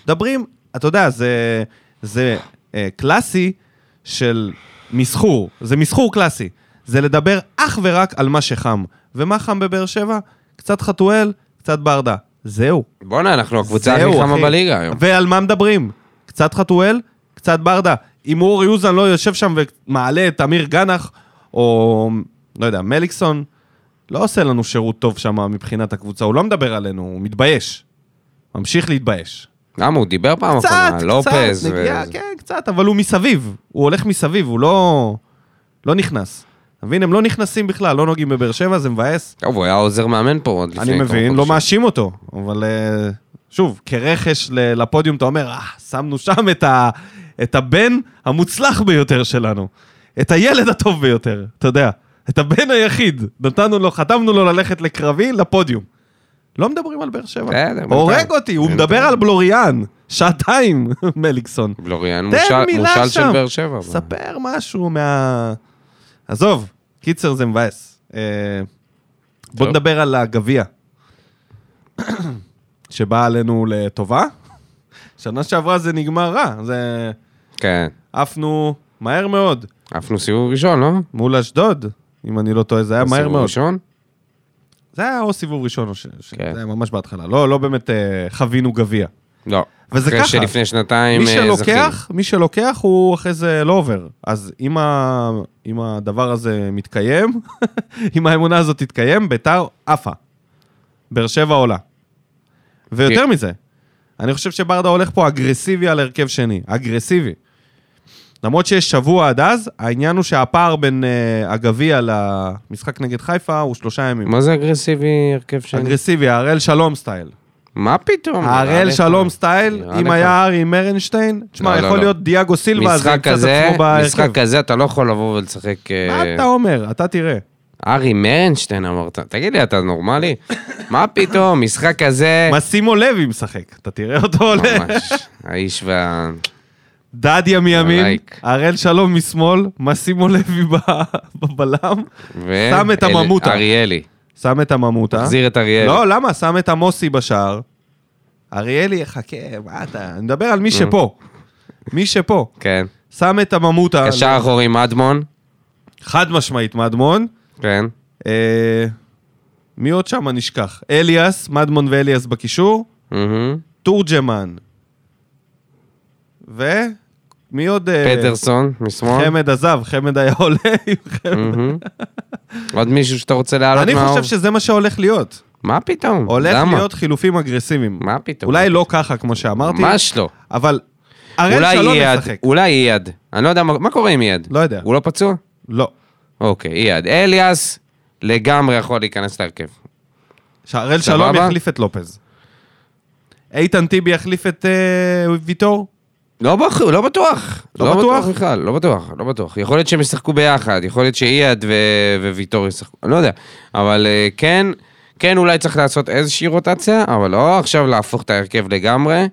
מדברים, אתה יודע, זה, זה אה, קלאסי של מסחור. זה מסחור קלאסי. זה לדבר אך ורק על מה שחם. ומה חם בבאר שבע? קצת חתואל, קצת ברדה. זהו. בואנה, אנחנו הקבוצה הכי חמה. בליגה היום. ועל מה מדברים? קצת חתואל, קצת ברדה. אם אורי אוזן לא יושב שם ומעלה את אמיר גנח, או לא יודע, מליקסון, לא עושה לנו שירות טוב שם מבחינת הקבוצה, הוא לא מדבר עלינו, הוא מתבייש. ממשיך להתבייש. למה, הוא דיבר פעם קצת, אחרונה, לופז. קצת, נגיעה, ו- כן, קצת, אבל הוא מסביב. הוא הולך מסביב, הוא לא... לא נכנס. אתה מבין? הם לא נכנסים בכלל, לא נוגעים בבאר שבע, זה מבאס. טוב, הוא היה עוזר מאמן פה עוד לפני אני מבין, לא. מאשים אותו, אבל אה, שוב, כרכש לפודיום אתה אומר, אה, שמנו שם את, ה, את הבן המוצלח ביותר שלנו, את הילד הטוב ביותר, אתה יודע, את הבן היחיד, נתנו לו, חתמנו לו ללכת לקרבי לפודיום. לא מדברים על באר שבע. בסדר, הורג בינתיים. אותי, הוא. מדבר על בלוריאן, שעתיים, מליקסון. לוריאן תן מושל של. באר שבע. ספר משהו מה... עזוב, קיצר זה מבאס. אה, בוא. נדבר על הגביע, שבא עלינו לטובה. שנה שעברה זה נגמר רע, זה... כן. עפנו מהר מאוד עפנו סיבוב ראשון, לא? מול אשדוד, אם אני לא טועה, זה היה מהר מאוד. ראשון? זה היה או סיבוב ראשון או ש... כן. זה היה ממש בהתחלה. לא, לא באמת אה, חווינו גביע. לא. וזה אחרי ככה. שלפני שנתיים מי אה, שלוקח, מי שלוקח הוא אחרי זה לא עובר. אז אם, ה... אם הדבר הזה מתקיים, אם האמונה הזאת תתקיים, ביתר עפה. באר שבע עולה. ויותר. מזה, אני חושב שברדה הולך פה אגרסיבי על הרכב שני. אגרסיבי. למרות שיש שבוע עד אז, העניין הוא שהפער בין uh, הגביע למשחק נגד חיפה הוא שלושה ימים. מה זה אגרסיבי הרכב שני? אגרסיבי, הראל שלום סטייל. מה פתאום? הראל. שלום סטייל, אם. היה ארי מרנשטיין, תשמע, לא, לא, יכול לא. להיות דיאגו סילבה, אז ימצא את עצמו בהרכב. משחק כזה אתה לא יכול לבוא ולשחק... אה, מה אתה אומר? אתה תראה. ארי מרנשטיין אמרת. תגיד לי, אתה נורמלי? מה פתאום, משחק כזה... מסימו לוי משחק, אתה תראה אותו עולה. ממש, האיש וה... דדיה מימין. הראל שלום משמאל, מסימו לוי בבלם, ו- שם את הממוטה. אריאלי. שם את הממוטה. תחזיר את אריאלי. לא, למה? שם את עמוסי בשער. אריאלי, חכה, מה אתה? אני מדבר על מי שפה. מי שפה. כן. שם את הממוטה. קשר אחורי מדמון. חד משמעית, מדמון. כן. אה, מי עוד שם נשכח? אליאס, מדמון ואליאס בקישור. תורג'מן. ומי עוד? אה, פטרסון, משמאל. חמד עזב, חמד היה עולה עם חמד. עוד מישהו שאתה רוצה להעלות אני מהאור? חושב שזה מה שהולך להיות. מה פתאום? הולך למה? להיות חילופים אגרסיביים. מה פתאום? אולי לא ככה, כמו שאמרתי, ממש לא. אבל הראל שלום ישחק. אולי אייד. אני לא יודע, מה מה קורה עם אייד? לא יודע. הוא לא פצוע? לא. אוקיי, אייד. אליאס לגמרי יכול להיכנס להרכב. שהראל? שלום יחליף את לופז. איתן טיבי יחליף את אה, ויטור? לא, בח... לא בטוח. לא לא בטוח? בכלל, לא בטוח, לא בטוח. יכול להיות שהם ישחקו ביחד, יכול להיות שאייד ו... וויטור ישחקו, אני לא יודע. אבל אה, כן, כן אולי צריך לעשות איזושהי רוטציה, אבל לא עכשיו להפוך את ההרכב לגמרי.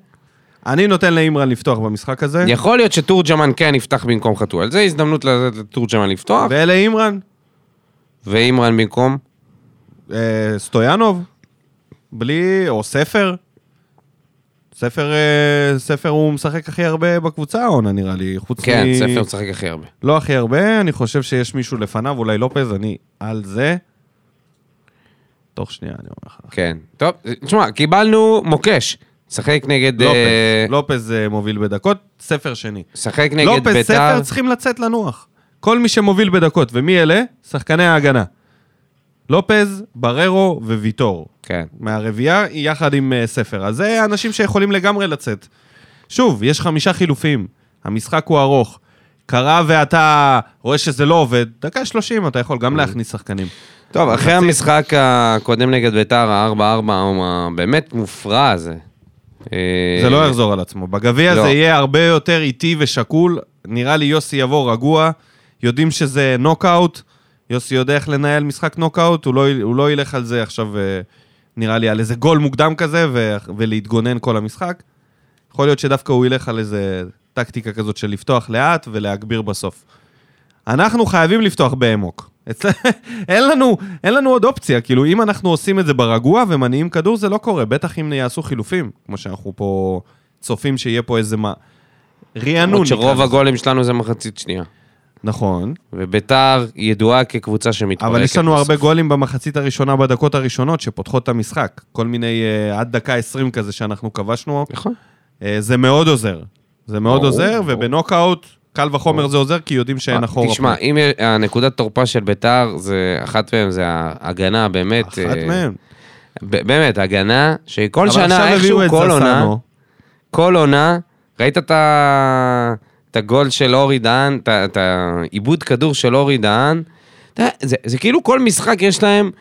אני נותן לאימרן לפתוח במשחק הזה. יכול להיות שתורג'מן כן יפתח במקום חתואל. זו הזדמנות לתת לתורג'מן לפתוח, ואלה אימרן, ואימרן במקום. אה, סטויאנוב, בלי, או ספר. ספר, אה, ספר הוא משחק הכי הרבה בקבוצה העונה נראה לי, חוץ כן, מ... ספר משחק הכי הרבה. לא הכי הרבה, אני חושב שיש מישהו לפניו, אולי לופז, אני על זה. תוך שנייה, אני אומר לך. כן. טוב, תשמע, קיבלנו מוקש. שחק נגד... לופז, אה, לופז אה, מוביל בדקות, ספר שני. שחק נגד לופז, ביתר. ספר צריכים לצאת לנוח. כל מי שמוביל בדקות, ומי אלה? שחקני ההגנה. לופז, בררו וויטור. כן. מהרביעייה, יחד עם אה, ספר. אז זה אנשים שיכולים לגמרי לצאת. שוב, יש חמישה חילופים, המשחק הוא ארוך. קרה ואתה רואה שזה לא עובד, דקה שלושים אתה יכול גם להכניס שחקנים. טוב, אחרי. המשחק הקודם נגד ביתר, ה-4-4, הבאמת מופרע הזה. אה, זה לא יחזור על עצמו. בגביע לא. זה יהיה הרבה יותר איטי ושקול. נראה לי יוסי יבוא רגוע, יודעים שזה נוקאוט. יוסי יודע איך לנהל משחק נוקאוט, הוא לא, הוא לא ילך על זה עכשיו, אה, נראה לי, על איזה גול מוקדם כזה ו, ולהתגונן כל המשחק. יכול להיות שדווקא הוא ילך על איזה טקטיקה כזאת של לפתוח לאט ולהגביר בסוף. אנחנו חייבים לפתוח באמוק. אין, לנו, אין לנו עוד אופציה, כאילו אם אנחנו עושים את זה ברגוע ומניעים כדור זה לא קורה, בטח אם יעשו חילופים, כמו שאנחנו פה צופים שיהיה פה איזה מה... רענון. למרות שרוב. הגולים שלנו זה מחצית שנייה. נכון, וביתר ידועה כקבוצה שמתפרקת. אבל יש לנו הרבה. גולים במחצית הראשונה בדקות הראשונות שפותחות את המשחק. כל מיני אה, עד דקה 20 כזה שאנחנו כבשנו, נכון. אה, זה מאוד עוזר. זה מאוד ברור, עוזר, ברור. ובנוקאוט, קל וחומר זה עוזר, כי יודעים שאין אחורה. אה, תשמע, אם הנקודת תורפה של ביתר, זה אחת מהן זה ההגנה, באמת. אחת. ב- באמת, הגנה, שכל שנה, איכשהו, כל עונה. כל עונה, ראית את ה- את הגול של אורי דהן, את העיבוד כדור של אורי דהן? יודע, זה- זה כאילו כל משחק יש להם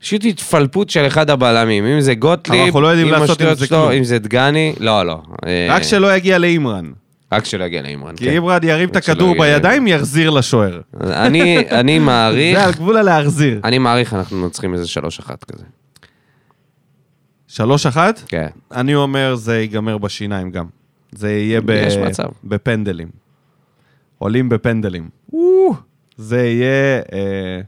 פשוט התפלפות של אחד הבלמים, אם זה גוטליב, אנחנו לא יודעים לעשות עם זה כלום. אם זה דגני, לא, לא. אה, רק שלא יגיע לאימרן. רק שלא יגיע לאימרן, כי כן. אימרן ירים את הכדור בידיים, יחזיר לשוער. אני אני מעריך, זה על גבול הלהחזיר. אני מעריך אנחנו מנצחים איזה 3-1 כזה. שלוש אחת? כן. אני אומר, זה ייגמר בשיניים גם. זה יהיה ב... בפנדלים. עולים בפנדלים. זה יהיה... אה,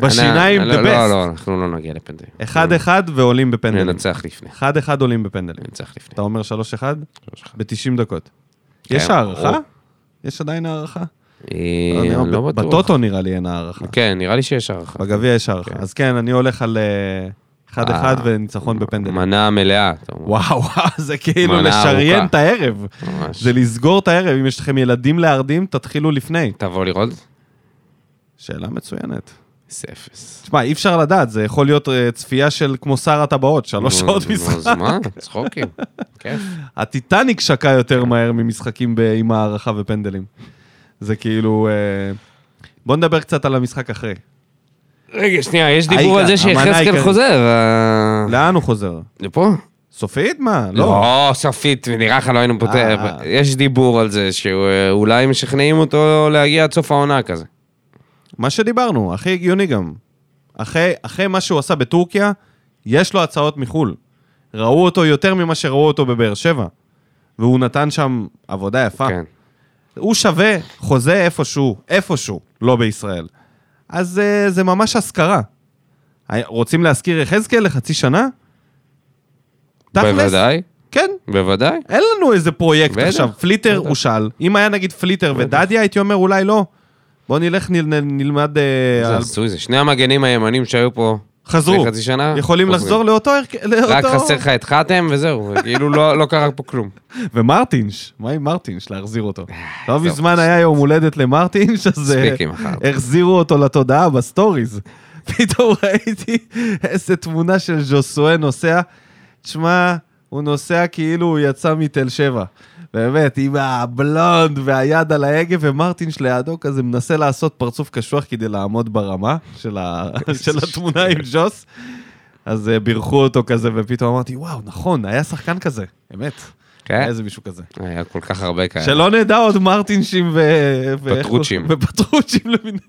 בשיניים, אני- the לא, לא, best. לא, אנחנו לא נגיע לפנדלים. אחד אחד ועולים בפנדלים. ננצח לפני. אחד אחד עולים בפנדלים. ננצח לפני. אתה אומר שלוש אחד? שלוש אחד. ב-90 דקות. כן, יש הערכה? יש עדיין הערכה? אה, אני לא בטוח. בטוטו נראה לי אין הערכה. כן, נראה לי שיש הערכה. בגביע יש הערכה. כן. אז כן, אני הולך על אה, אחד אחד אה, וניצחון בפנדלים. מנה מלאה. וואו, וואו, זה כאילו לשריין. את הערב. ממש. זה לסגור את הערב. אם יש לכם ילדים להרדים, תתחילו לפני. תבוא לראות? שאלה מצוינת. זה אפס. תשמע, אי אפשר לדעת, זה יכול להיות אה, צפייה של כמו שר הטבעות, שלוש שעות משחק. אז מה? צחוקים. כיף. הטיטניק שקע יותר מהר ממשחקים עם הערכה ופנדלים. זה כאילו... אה, בוא נדבר קצת על המשחק אחרי. רגע, שנייה, יש דיבור על זה שיחזקאל. חוזר. אה, לאן הוא חוזר? לפה? סופית? מה? לא. לא, סופית, נראה לך לא היינו פותר. אה. יש דיבור על זה שאולי משכנעים אותו להגיע עד סוף העונה כזה. מה שדיברנו, הכי הגיוני גם. אחרי, אחרי מה שהוא עשה בטורקיה, יש לו הצעות מחו"ל. ראו אותו יותר ממה שראו אותו בבאר שבע. והוא נתן שם עבודה יפה. כן. הוא שווה חוזה איפשהו, איפשהו, לא בישראל. אז uh, זה ממש השכרה. רוצים להשכיר יחזקאל לחצי שנה? בוודאי, כן. בוודאי. אין לנו איזה פרויקט בטח, עכשיו. פליטר בטח. הוא שאל. אם היה נגיד פליטר בטח. ודדיה, הייתי אומר אולי לא. בוא נלך נל, נל, נלמד... אה, זה על- הזוי, זה שני המגנים הימנים שהיו פה חזרו. חצי שנה. יכולים חוזרים. לחזור לאותו... הרכ- לאותו... רק חסר לך את חתם וזהו, כאילו לא לא קרה פה כלום. ומרטינש, מה עם מרטינש? להחזיר אותו. לא עזוב, מזמן היה יום הולדת למרטינש, אז אה. החזירו אותו לתודעה בסטוריז. פתאום ראיתי איזה תמונה של ז'וסואה נוסע. תשמע, הוא נוסע כאילו הוא יצא מתל שבע. באמת, עם הבלונד והיד על ההגה, ומרטינש לידו כזה מנסה לעשות פרצוף קשוח כדי לעמוד ברמה של, ה... של התמונה עם ג'וס. אז אה, בירכו אותו כזה, ופתאום אמרתי, וואו, נכון, היה שחקן כזה, אמת. כן? היה איזה מישהו כזה. היה כל כך הרבה כאלה. שלא נדע עוד מרטינשים ו... פטרוצ'ים. ופטרוצ'ים למיניהם.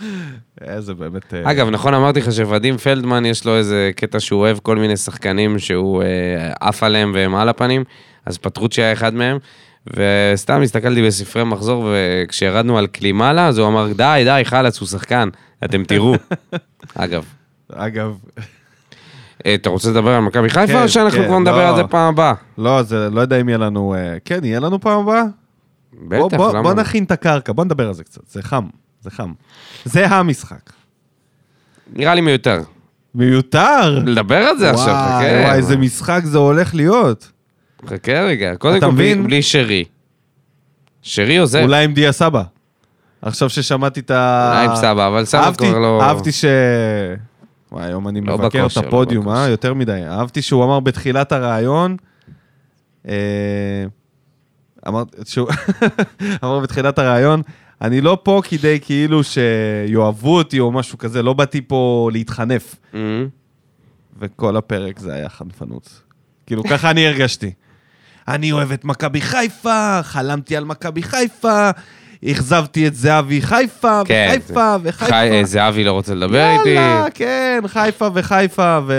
איזה באמת... אה, אגב, נכון אמרתי לך שוודים פלדמן יש לו איזה קטע שהוא אוהב כל מיני שחקנים שהוא אה, עף עליהם והם על הפנים, אז פטרוצ'י היה אחד מהם, וסתם הסתכלתי בספרי מחזור וכשירדנו על קלימאלה, אז הוא אמר די, די, חלאס, הוא שחקן, אתם תראו. אגב, אגב, אה, אתה רוצה לדבר על מכבי חיפה כן, או שאנחנו כן, כבר נדבר לא. על זה פעם הבאה? לא, זה לא יודע אם יהיה לנו... אה, כן, יהיה לנו פעם הבאה? בוא- בטח, בוא- למה? בוא נכין את הקרקע, בוא נדבר על זה קצת, זה חם, זה חם. זה המשחק. נראה לי מיותר. מיותר! לדבר על זה עכשיו, וואי, חכה. וואי, איזה משחק זה הולך להיות. חכה רגע, קודם כל בלי-? בלי שרי. שרי עוזב. אולי עם דיה סבא. עכשיו ששמעתי את ה... אולי עם סבא, אבל סבא אהבתי- כבר לא... אהבתי ש... וואי, היום אני לא מבקר את בכושר, לא הפודיום, אה? בכושר. יותר מדי. אהבתי שהוא אמר בתחילת הראיון, אה, אמר שהוא... אמר בתחילת הראיון, אני לא פה כדי כאילו שיאהבו אותי או משהו כזה, לא באתי פה להתחנף. אמ, וכל הפרק זה היה חנפנות. כאילו, ככה אני הרגשתי. אני אוהב את מכבי חיפה, חלמתי על מכבי חיפה, אכזבתי את זהבי חיפה, כן, וחיפה, וחיפה. חי- אה, זהבי לא רוצה לדבר איתי. יאללה, כן, חיפה וחיפה, ו...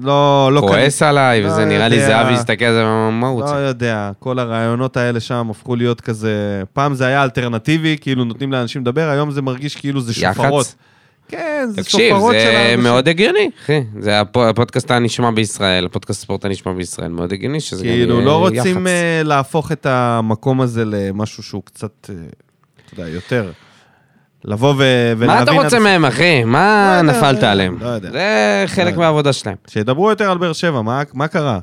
לא, לא כועס עליי, לא וזה נראה לי יודע. זהבי הסתכל על זה, מה הוא לא רוצה? יודע, כל הרעיונות האלה שם הפכו להיות כזה... פעם זה היה אלטרנטיבי, כאילו נותנים לאנשים לדבר, היום זה מרגיש כאילו זה שופרות. יח"צ? כן, זה תקשיב, שופרות של זה האנשים. מאוד הגיוני, אחי. זה הפ- הפודקאסט הנשמע בישראל, הפודקאסט ספורט הנשמע בישראל, מאוד הגיוני שזה גם כאילו, לא רוצים יח"צ. אה, להפוך את המקום הזה למשהו שהוא קצת, אה, אתה יודע, יותר. לבוא ו- ולהבין... מה אתה רוצה מהם, אחי? מה לא נפלת לא עליהם? יודע. זה חלק יודע. מהעבודה שלהם. שידברו יותר על באר שבע, מה- מה קרה?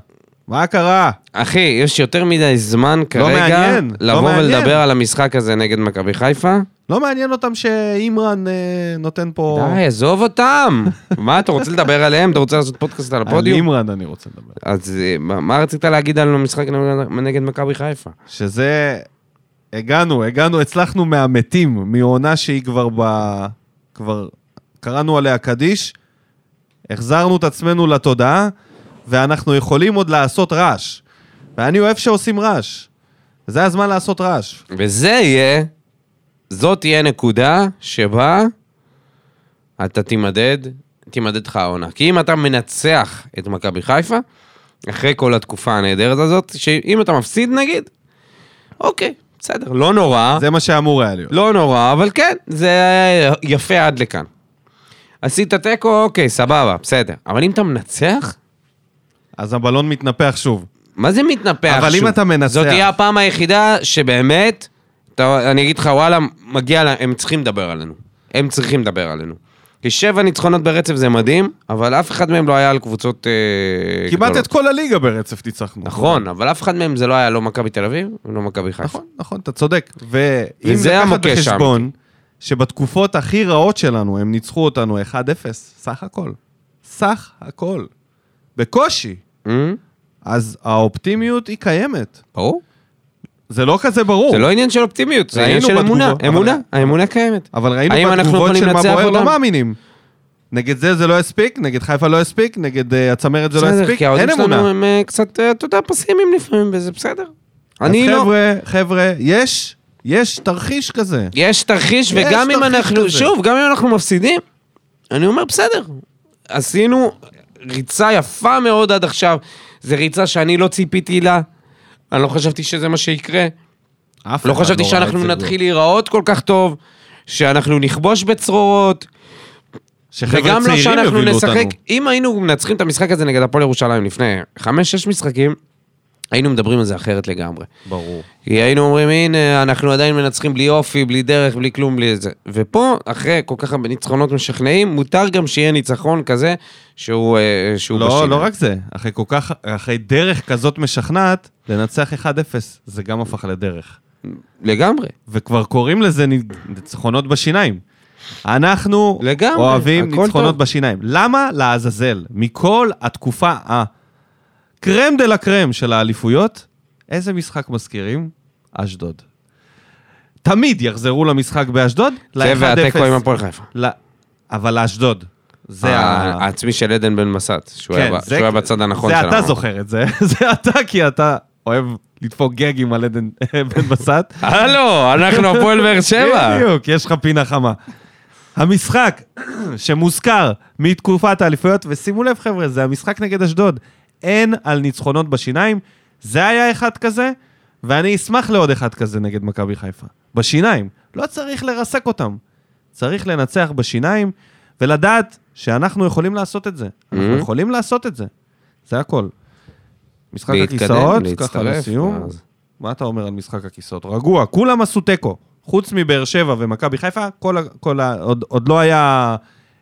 מה קרה? אחי, יש יותר מדי זמן כרגע מעניין, לא לבוא מעניין. ולדבר על המשחק הזה נגד מכבי חיפה. לא מעניין אותם שאימרן אה, נותן פה... די, עזוב אותם. מה, אתה רוצה לדבר עליהם? אתה רוצה לעשות פודקאסט על על הפודיום? אימרן אני רוצה לדבר. אז אה, מה רצית להגיד על המשחק נגד מכבי חיפה? שזה... הגענו, הגענו, הצלחנו מהמתים, מעונה שהיא כבר ב... כבר קראנו עליה קדיש, החזרנו את עצמנו לתודעה, ואנחנו יכולים עוד לעשות רעש. ואני אוהב שעושים רעש. זה הזמן לעשות רעש. וזה יהיה, זאת תהיה נקודה שבה אתה תימדד, תימדד לך העונה. כי אם אתה מנצח את מכבי חיפה, אחרי כל התקופה הנהדרת הזאת, שאם אתה מפסיד נגיד, אוקיי, בסדר, לא נורא. זה מה שאמור היה להיות. לא נורא, אבל כן, זה יפה עד לכאן. עשית תיקו, אוקיי, סבבה, בסדר. אבל אם אתה מנצח, אז הבלון מתנפח שוב. מה זה מתנפח אבל אם שוב? אתה מנצח- זאת תהיה הפעם היחידה שבאמת, אתה, אני אגיד לך, וואלה, מגיע לה, הם צריכים לדבר עלינו. הם צריכים לדבר עלינו. כי שבע ניצחונות ברצף זה מדהים, אבל אף אחד מהם לא היה על קבוצות אה, כמעט גדולות. את כל הליגה ברצף ניצחנו. נכון, אבל אף אחד מהם זה לא היה לא מכבי תל אביב ולא מכבי חיפה. נכון, נכון, אתה צודק. ואם וזה לקחת בחשבון שבתקופות הכי רעות שלנו הם ניצחו אותנו 1-0, סך הכל. סך הכל. בקושי. אה? אז האופטימיות היא קיימת. ברור. זה לא כזה ברור. זה לא עניין של אופטימיות, זה עניין של אמונה. אמונה, האמונה קיימת. אבל ראינו בתגובות של לנצח מבואר לא? מאמינים. נגד זה זה לא יספיק, נגד חיפה לא יספיק, נגד אה, הצמרת זה לא בסדר, יספיק, כי האוהדים אין שלנו אמונה. הם אה, קצת, אה, אתה יודע, פסימיים לפעמים, וזה בסדר. אני לא... חבר'ה, חבר'ה, יש, יש תרחיש כזה. יש תרחיש, יש וגם אם אנחנו. שוב, גם אם אנחנו מפסידים, אני אומר, בסדר. עשינו ריצה יפה מאוד עד עכשיו. זו ריצה שאני לא ציפיתי לה. אני לא חשבתי שזה מה שיקרה. אף לא חשבתי ראה שאנחנו נתחיל להיראות כל כך טוב, שאנחנו נכבוש בצרורות, וגם לא שאנחנו נשחק. אותנו. אם היינו מנצחים את המשחק הזה נגד הפועל ירושלים לפני חמש-שש משחקים, היינו מדברים על זה אחרת לגמרי. ברור. כי היינו אומרים, הנה, אנחנו עדיין מנצחים בלי אופי, בלי דרך, בלי כלום, בלי זה. ופה, אחרי כל כך הרבה ניצחונות משכנעים, מותר גם שיהיה ניצחון כזה, שהוא, אה, שהוא לא, בשיניים. לא רק זה, אחרי כל כך, אחרי דרך כזאת משכנעת, לנצח 1-0, זה גם הפך לדרך. לגמרי. וכבר קוראים לזה ניצ- ניצחונות בשיניים. אנחנו לגמרי, אוהבים ניצחונות טוב. בשיניים. למה לעזאזל? מכל התקופה הקרם דה לה קרם של האליפויות, איזה משחק מזכירים? אשדוד. תמיד יחזרו למשחק באשדוד, זה ל-1-0. והתיקו עם הפועל חיפה. ל- אבל לאשדוד. זה. העצמי של עדן בן מסת, שהוא היה כן, ב- זה- שהוא היה בצד הנכון זה של אתה. זוכר את זה, זה אתה, כי אתה אוהב לדפוק גגים על עדן בן בסט. הלו, אנחנו הפועל באר שבע. בדיוק, יש לך פינה חמה. המשחק שמוזכר מתקופת האליפויות, ושימו לב חבר'ה, זה המשחק נגד אשדוד. אין על ניצחונות בשיניים, זה היה אחד כזה, ואני אשמח לעוד אחד כזה נגד מכבי חיפה. בשיניים. לא צריך לרסק אותם. צריך לנצח בשיניים, ולדעת שאנחנו יכולים לעשות את זה. אנחנו Mhm. יכולים לעשות את זה. זה הכל. משחק להתקדם, הכיסאות, ככה לסיום. אז- מה אתה אומר על משחק הכיסאות? רגוע, כולם עשו תיקו. חוץ מבאר שבע ומכבי חיפה, כל, כל עוד, עוד לא היה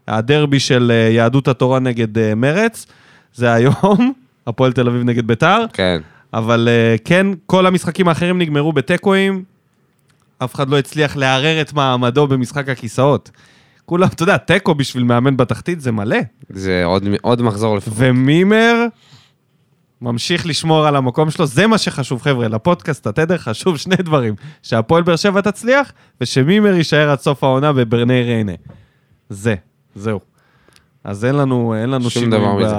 הדרבי של אה, יהדות התורה נגד אה, מרץ, זה היום, הפועל תל אביב נגד ביתר, כן. אבל אה, כן, כל המשחקים האחרים נגמרו בתיקואים, אף אחד לא הצליח לערער את מעמדו במשחק הכיסאות. כולם, אתה יודע, תיקו בשביל מאמן בתחתית זה מלא. זה עוד- עוד מחזור לפחות. ומימר ממשיך לשמור על המקום שלו, זה מה שחשוב, חבר'ה, לפודקאסט, התדר חשוב שני דברים, שהפועל באר שבע תצליח, ושמימר יישאר עד סוף העונה בברני ריינה. זה, זהו. אז אין לנו, אין לנו שום דבר ב... מזה.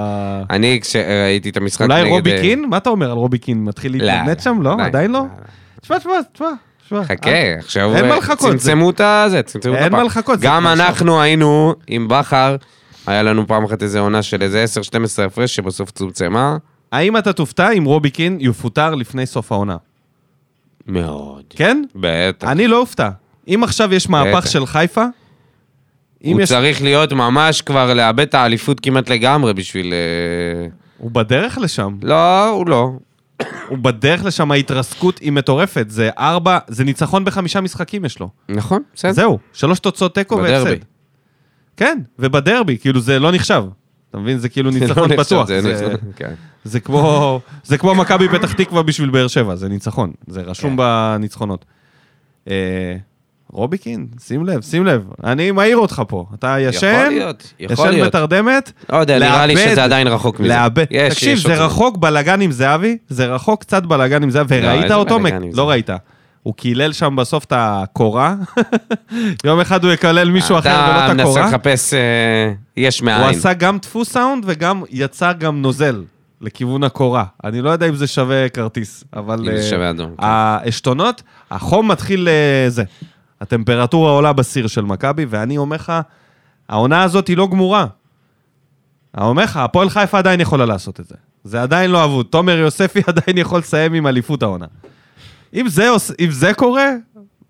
אני, כשראיתי את המשחק נגד... אולי רובי אה, קין? מה אתה אומר על רובי קין? מתחיל לא, להתנדנד שם? לא? די, עדיין לא? לא. תשמע, תשמע, תשמע. חכה, עכשיו אין אה, לחכות, זה- צמצמו את הזה, צמצמו את אין הפעם. מה לחכות, גם. אנחנו היינו עם בכר, היה לנו פעם אחת איזה עונה של איזה 10-12 הפרש שבסוף צומצמה. האם אתה תופתע אם רובי קין יפוטר לפני סוף העונה? מאוד. כן? בטח. אני לא אופתע. אם עכשיו יש מהפך. של חיפה, הוא יש... צריך להיות ממש כבר לאבד את האליפות כמעט לגמרי בשביל... אה, הוא בדרך לשם. לא, הוא לא. הוא בדרך לשם, ההתרסקות היא מטורפת. זה ארבע, זה ניצחון בחמישה משחקים יש לו. נכון, בסדר. זהו, שלוש תוצאות תיקו בדרבי. והפסד. כן, ובדרבי, כאילו זה לא נחשב. אתה מבין? זה כאילו זה לא ניצחון נחשב, בטוח. זה זה- נחשב, כן. זה כמו, זה כמו מכבי פתח תקווה בשביל באר שבע, זה ניצחון. זה רשום כן. בניצחונות. אה, רוביקין, שים לב, שים לב, אני מעיר אותך פה. אתה ישן, יכול להיות, יכול ישן להיות. בתרדמת, לא יודע, נראה לי שזה עדיין רחוק מזה. לאבד. יש, תקשיב, יש זה זמן. רחוק בלאגן עם זהבי, זה רחוק קצת בלאגן עם זהבי, לא, וראית איזה אותו? עם לא? ראית. הוא קילל שם בסוף את הקורה, יום אחד הוא יקלל מישהו אחר ולא את אתה מנסה הקורה. לחפש אה, יש הוא מאין. עשה גם דפוס סאונד וגם יצא גם נוזל לכיוון הקורה. אני לא יודע אם זה שווה כרטיס, אבל... אם זה אה, שווה אדום, כן. העשתונות, החום מתחיל אה, זה. הטמפרטורה עולה בסיר של מכבי, ואני אומר לך, העונה הזאת היא לא גמורה. אני אומר לך, הפועל חיפה עדיין יכולה לעשות את זה. זה עדיין לא אבוד. תומר יוספי עדיין יכול לסיים עם אליפות העונה. אם זה, אם זה קורה,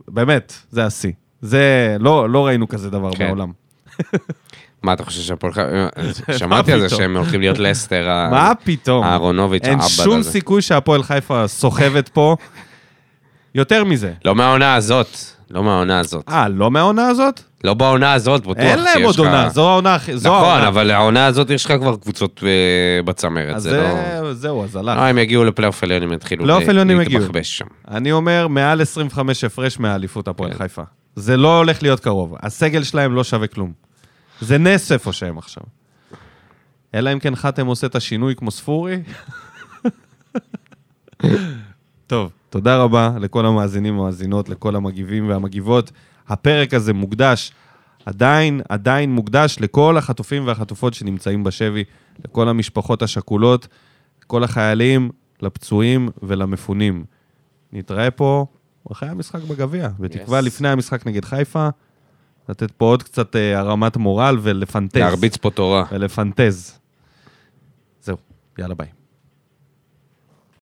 באמת, זה השיא. זה, לא, לא ראינו כזה דבר כן. בעולם. מה, אתה חושב שהפועל חיפה... שמעתי על זה? שהם הולכים להיות לסטר, מה פתאום? אהרונוביץ', אין העבד שום. סיכוי שהפועל חיפה סוחבת פה. יותר מזה. לא מהעונה הזאת, לא מהעונה הזאת. אה, לא מהעונה הזאת? לא בעונה הזאת, בטוח. אין להם שיש עוד עונה, זו העונה הכי... נכון. אבל העונה הזאת יש לך כבר קבוצות אה, בצמרת, זה לא... זה, זהו, אז הלך. אה, הם יגיעו לפלייאוף עליון, הם יתחילו פלייאוף ל- עליון הם יגיעו. להתבחבש שם. אני אומר, מעל 25 הפרש מהאליפות הפועל כן. חיפה. זה לא הולך להיות קרוב. הסגל שלהם לא שווה כלום. זה נס איפה שהם עכשיו. אלא אם כן חתם עושה את השינוי כמו ספורי. טוב, תודה רבה לכל המאזינים והמאזינות, לכל המגיבים והמגיבות. הפרק הזה מוקדש, עדיין, עדיין מוקדש לכל החטופים והחטופות שנמצאים בשבי, לכל המשפחות השכולות, לכל החיילים, לפצועים ולמפונים. נתראה פה אחרי המשחק בגביע, בתקווה Yes. לפני המשחק נגד חיפה, לתת פה עוד קצת אה, הרמת מורל ולפנטז. להרביץ פה תורה. ולפנטז. זהו, יאללה ביי.